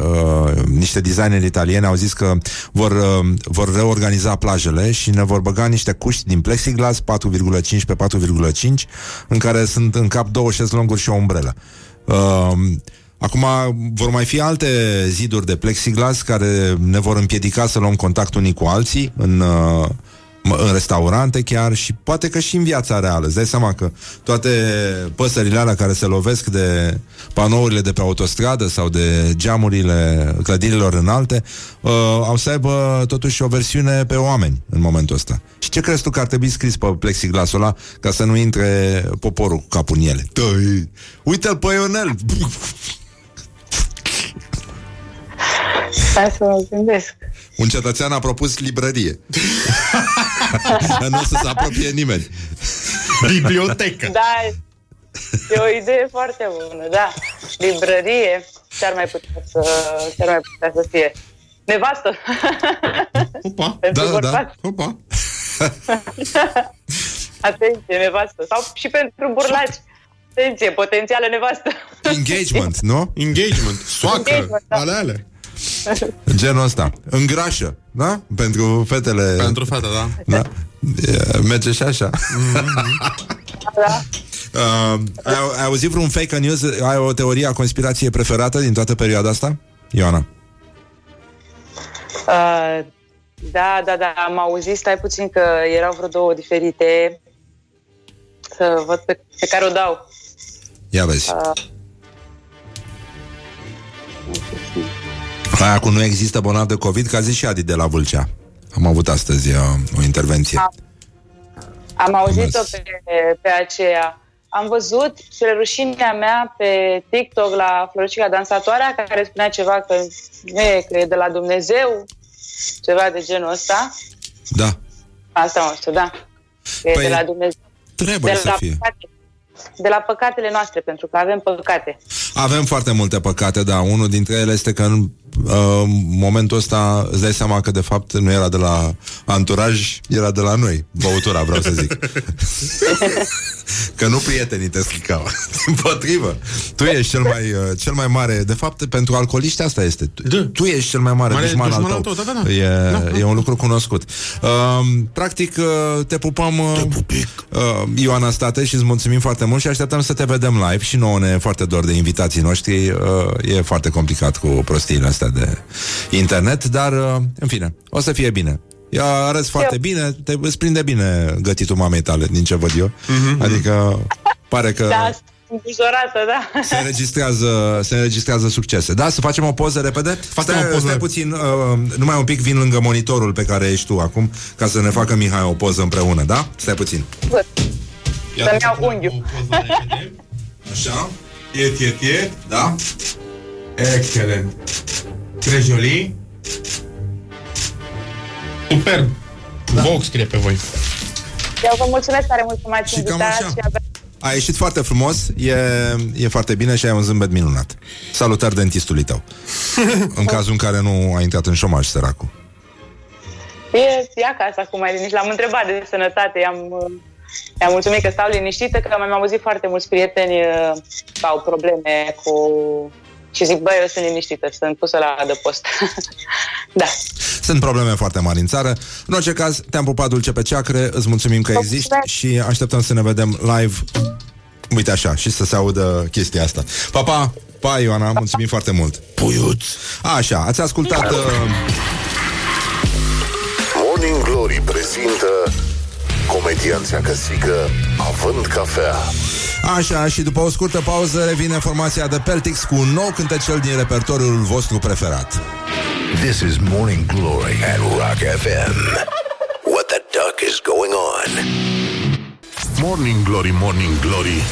uh, niște designeri italieni au zis că vor, uh, vor reorganiza plajele și ne vor băga niște cuști din plexiglas 4,5 pe 4,5 în care sunt în cap două șezlonguri și o umbrelă. Uh, Acum vor mai fi alte ziduri de plexiglas care ne vor împiedica să luăm contact unii cu alții în, uh, în restaurante chiar și poate că și în viața reală. Îți dai seama că toate păsările alea care se lovesc de panourile de pe autostradă sau de geamurile clădirilor înalte uh, au să aibă totuși o versiune pe oameni în momentul ăsta. Și ce crezi tu că ar trebui scris pe plexiglasul ăla ca să nu intre poporul cu capul în ele? Tăi, uite-l pe Ionel! Hai să mă gândesc. Un cetățean a propus librărie. nu o să se apropie nimeni. Bibliotecă. Da, e o idee foarte bună, da. Librărie, ce-ar mai putea să, ce-ar mai putea să fie? Nevastă. Opa, Pentru da, da, da. bărbați. Opa. Atenție, nevastă. Sau și pentru burlaci. Atenție, potențială nevastă. Engagement, nu? Engagement, soacră, Engagement, da. ale alea. Genul ăsta. Îngrașă, da? Pentru fetele... Pentru fete, da. Da? E, Merge și așa. Da. *laughs* Uh, ai, ai auzit vreun fake news? Ai o teorie a conspirației preferată din toată perioada asta? Ioana. Uh, da, da, da, am auzit, stai puțin că erau vreo două diferite. Să văd pe, pe care o dau. Ia vezi. Uh, Aia cu nu există bolnav de COVID, că a zis și Adi de la Vâlcea. Am avut astăzi uh, o intervenție. am auzit-o Mulțumesc. pe, pe aceea. Am văzut, spre rușinea mea, pe TikTok la Floricica Dansatoarea, care spunea ceva că nu e, că e de la Dumnezeu, ceva de genul ăsta. Da. Asta mă știu, da. Că e Păi, de la Dumnezeu. Trebuie de să la fie. Păcate, de la păcatele noastre, pentru că avem păcate. Avem foarte multe păcate, da. Unul dintre ele este că în uh, momentul ăsta îți dai seama că de fapt nu era de la anturaj, era de la noi. Băutura, vreau să zic. *laughs* că nu prietenii te stricau. *laughs* Din potrivă. Tu ești cel mai, uh, cel mai mare... De fapt, pentru alcooliști asta este. Tu, Da. tu ești cel mai mare, Mare dușman, dușman al al tău. tău, da, da, da. E, Da, da. e un lucru cunoscut. Uh, practic, uh, te pupăm, uh, uh, Ioana State, și îți mulțumim foarte mult și așteptăm să te vedem live și nouă ne e foarte dor de invitații noștri. Uh, e foarte complicat cu prostiile astea de internet, dar, uh, în fine, o să fie bine. Ea arăți foarte bine, te, îți prinde bine gătitul mamei tale, din ce văd eu. Mhm. Adică, pare că... Da, sunt îngrijorată, da. Se înregistrează, se înregistrează succese. Da, să facem o poză repede? Facem stai, o poză. stai puțin, uh, numai un pic vin lângă monitorul pe care ești tu acum, ca să ne facă Mihai o poză împreună, da? Stai puțin. Să-mi iau unghiul. Așa? Iet, iet, iet. Da? Excelent. Très joli. Superb. Da. Vogue scrie pe voi. Eu vă mulțumesc tare mult că m-ați Și cam invitat așa. și avem A ieșit foarte frumos, e, e foarte bine și ai un zâmbet minunat. Salutări dentistului tău. *laughs* în cazul în care nu a intrat în șomaj, săracul. E, e acasă acum mai liniștit. L-am întrebat de sănătate, i-am, uh, i-am mulțumit că stau liniștită, că mi-am auzit foarte mulți prieteni uh, că au probleme cu... Și zic, băi, eu sunt liniștită, sunt pusă la adăpost. *laughs* da. Sunt probleme foarte mari în țară. În orice caz, te-am pupat dulce pe ceacre, îți mulțumim că existi și așteptăm să ne vedem live. Uite așa, și să se audă chestia asta. Pa, pa! Pa, Ioana, mulțumim foarte mult. Puiuț! Așa, ați ascultat... Uh, Morning Glory prezintă Comedianța căsică Având cafea. Așa, și după o scurtă pauză revine formația de Peltix cu un nou cântecel din repertoriul vostru preferat. This is Morning Glory at Rock FM What the duck is going on? Morning Glory, Morning Glory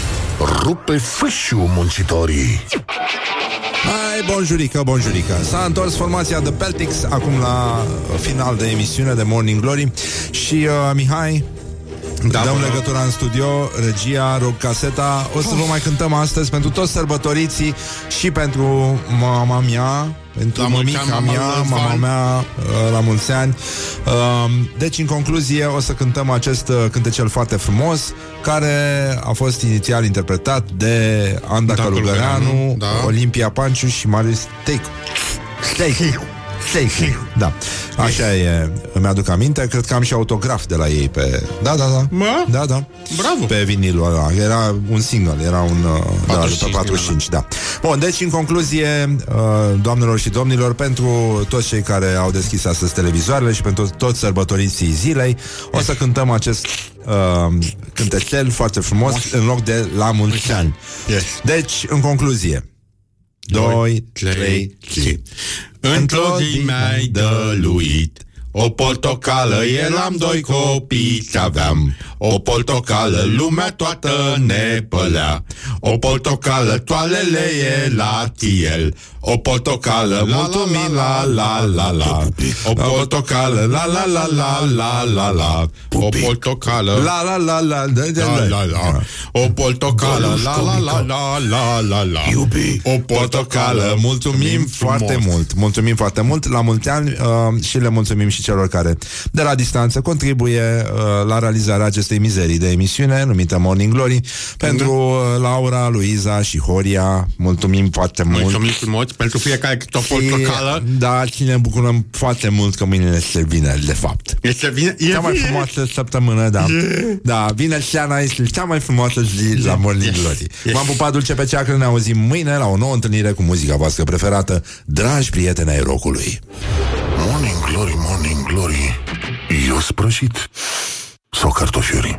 Rupe fâșiu muncitorii. Hai, bonjurică, bonjurică. S-a întors formația The Peltics Acum la final de emisiune de Morning Glory. Și uh, Mihai da, Dăm bă, legătura în studio, regia, rog caseta O să vă mai cântăm astăzi pentru toți sărbătoriții Și pentru mama mea pentru la mămica mea, mama mea, uh, la mulți ani. Um, deci, în concluzie, o să cântăm acest uh, cântecel foarte frumos, care a fost inițial interpretat de Anda da, Călugăreanu, da. Olimpia Panciu și Marius Teicu. Teicu. Safe. Da. Așa e, îmi aduc aminte, cred că am și autograf de la ei pe... Da, da, da. Mă? Da, da. Bravo. Pe vinilul ăla. Era un single, era un... 45, da, 45, da. Bun, deci în concluzie, uh, doamnelor și domnilor, pentru toți cei care au deschis astăzi televizoarele și pentru toți sărbătoriții zilei, o să cântăm acest uh, cântecel foarte frumos în loc de La mulți ani. Yes. Deci, în concluzie, 2, 3, 4 Într-o zi mi-ai dăluit. O portocală, eram doi copii ce aveam. O portocală, lumea toată ne pălea. O portocală, toalele e la tiel O portocală, mulțumim la la la la O portocală, la la la la la la la O portocală, la la la la la la la O portocală, la la la la la la la O portocală, mulțumim foarte mult Mulțumim foarte mult, la mulți ani uh, și le mulțumim și celor care de la distanță contribuie uh, la realizarea acestei mizerii de emisiune numită Morning Glory pentru uh, Laura, Luiza și Horia. Mulțumim foarte mult. Mulțumim frumos pentru fiecare câte o portocală. Da, și ne bucurăm foarte mult că mâine este vineri, de fapt. Este vine, e cea mai vine. frumoasă săptămână, da. E. Da, vineri seara este cea mai frumoasă zi la Morning Yes. Glory. Yes. M-am pupat dulce pe ceacră, ne auzim mâine la o nouă întâlnire cu muzica voastră preferată, dragi prieteni ai rocului. Morning Glory, Morning Glory Eu sprășit Sau cartofiuri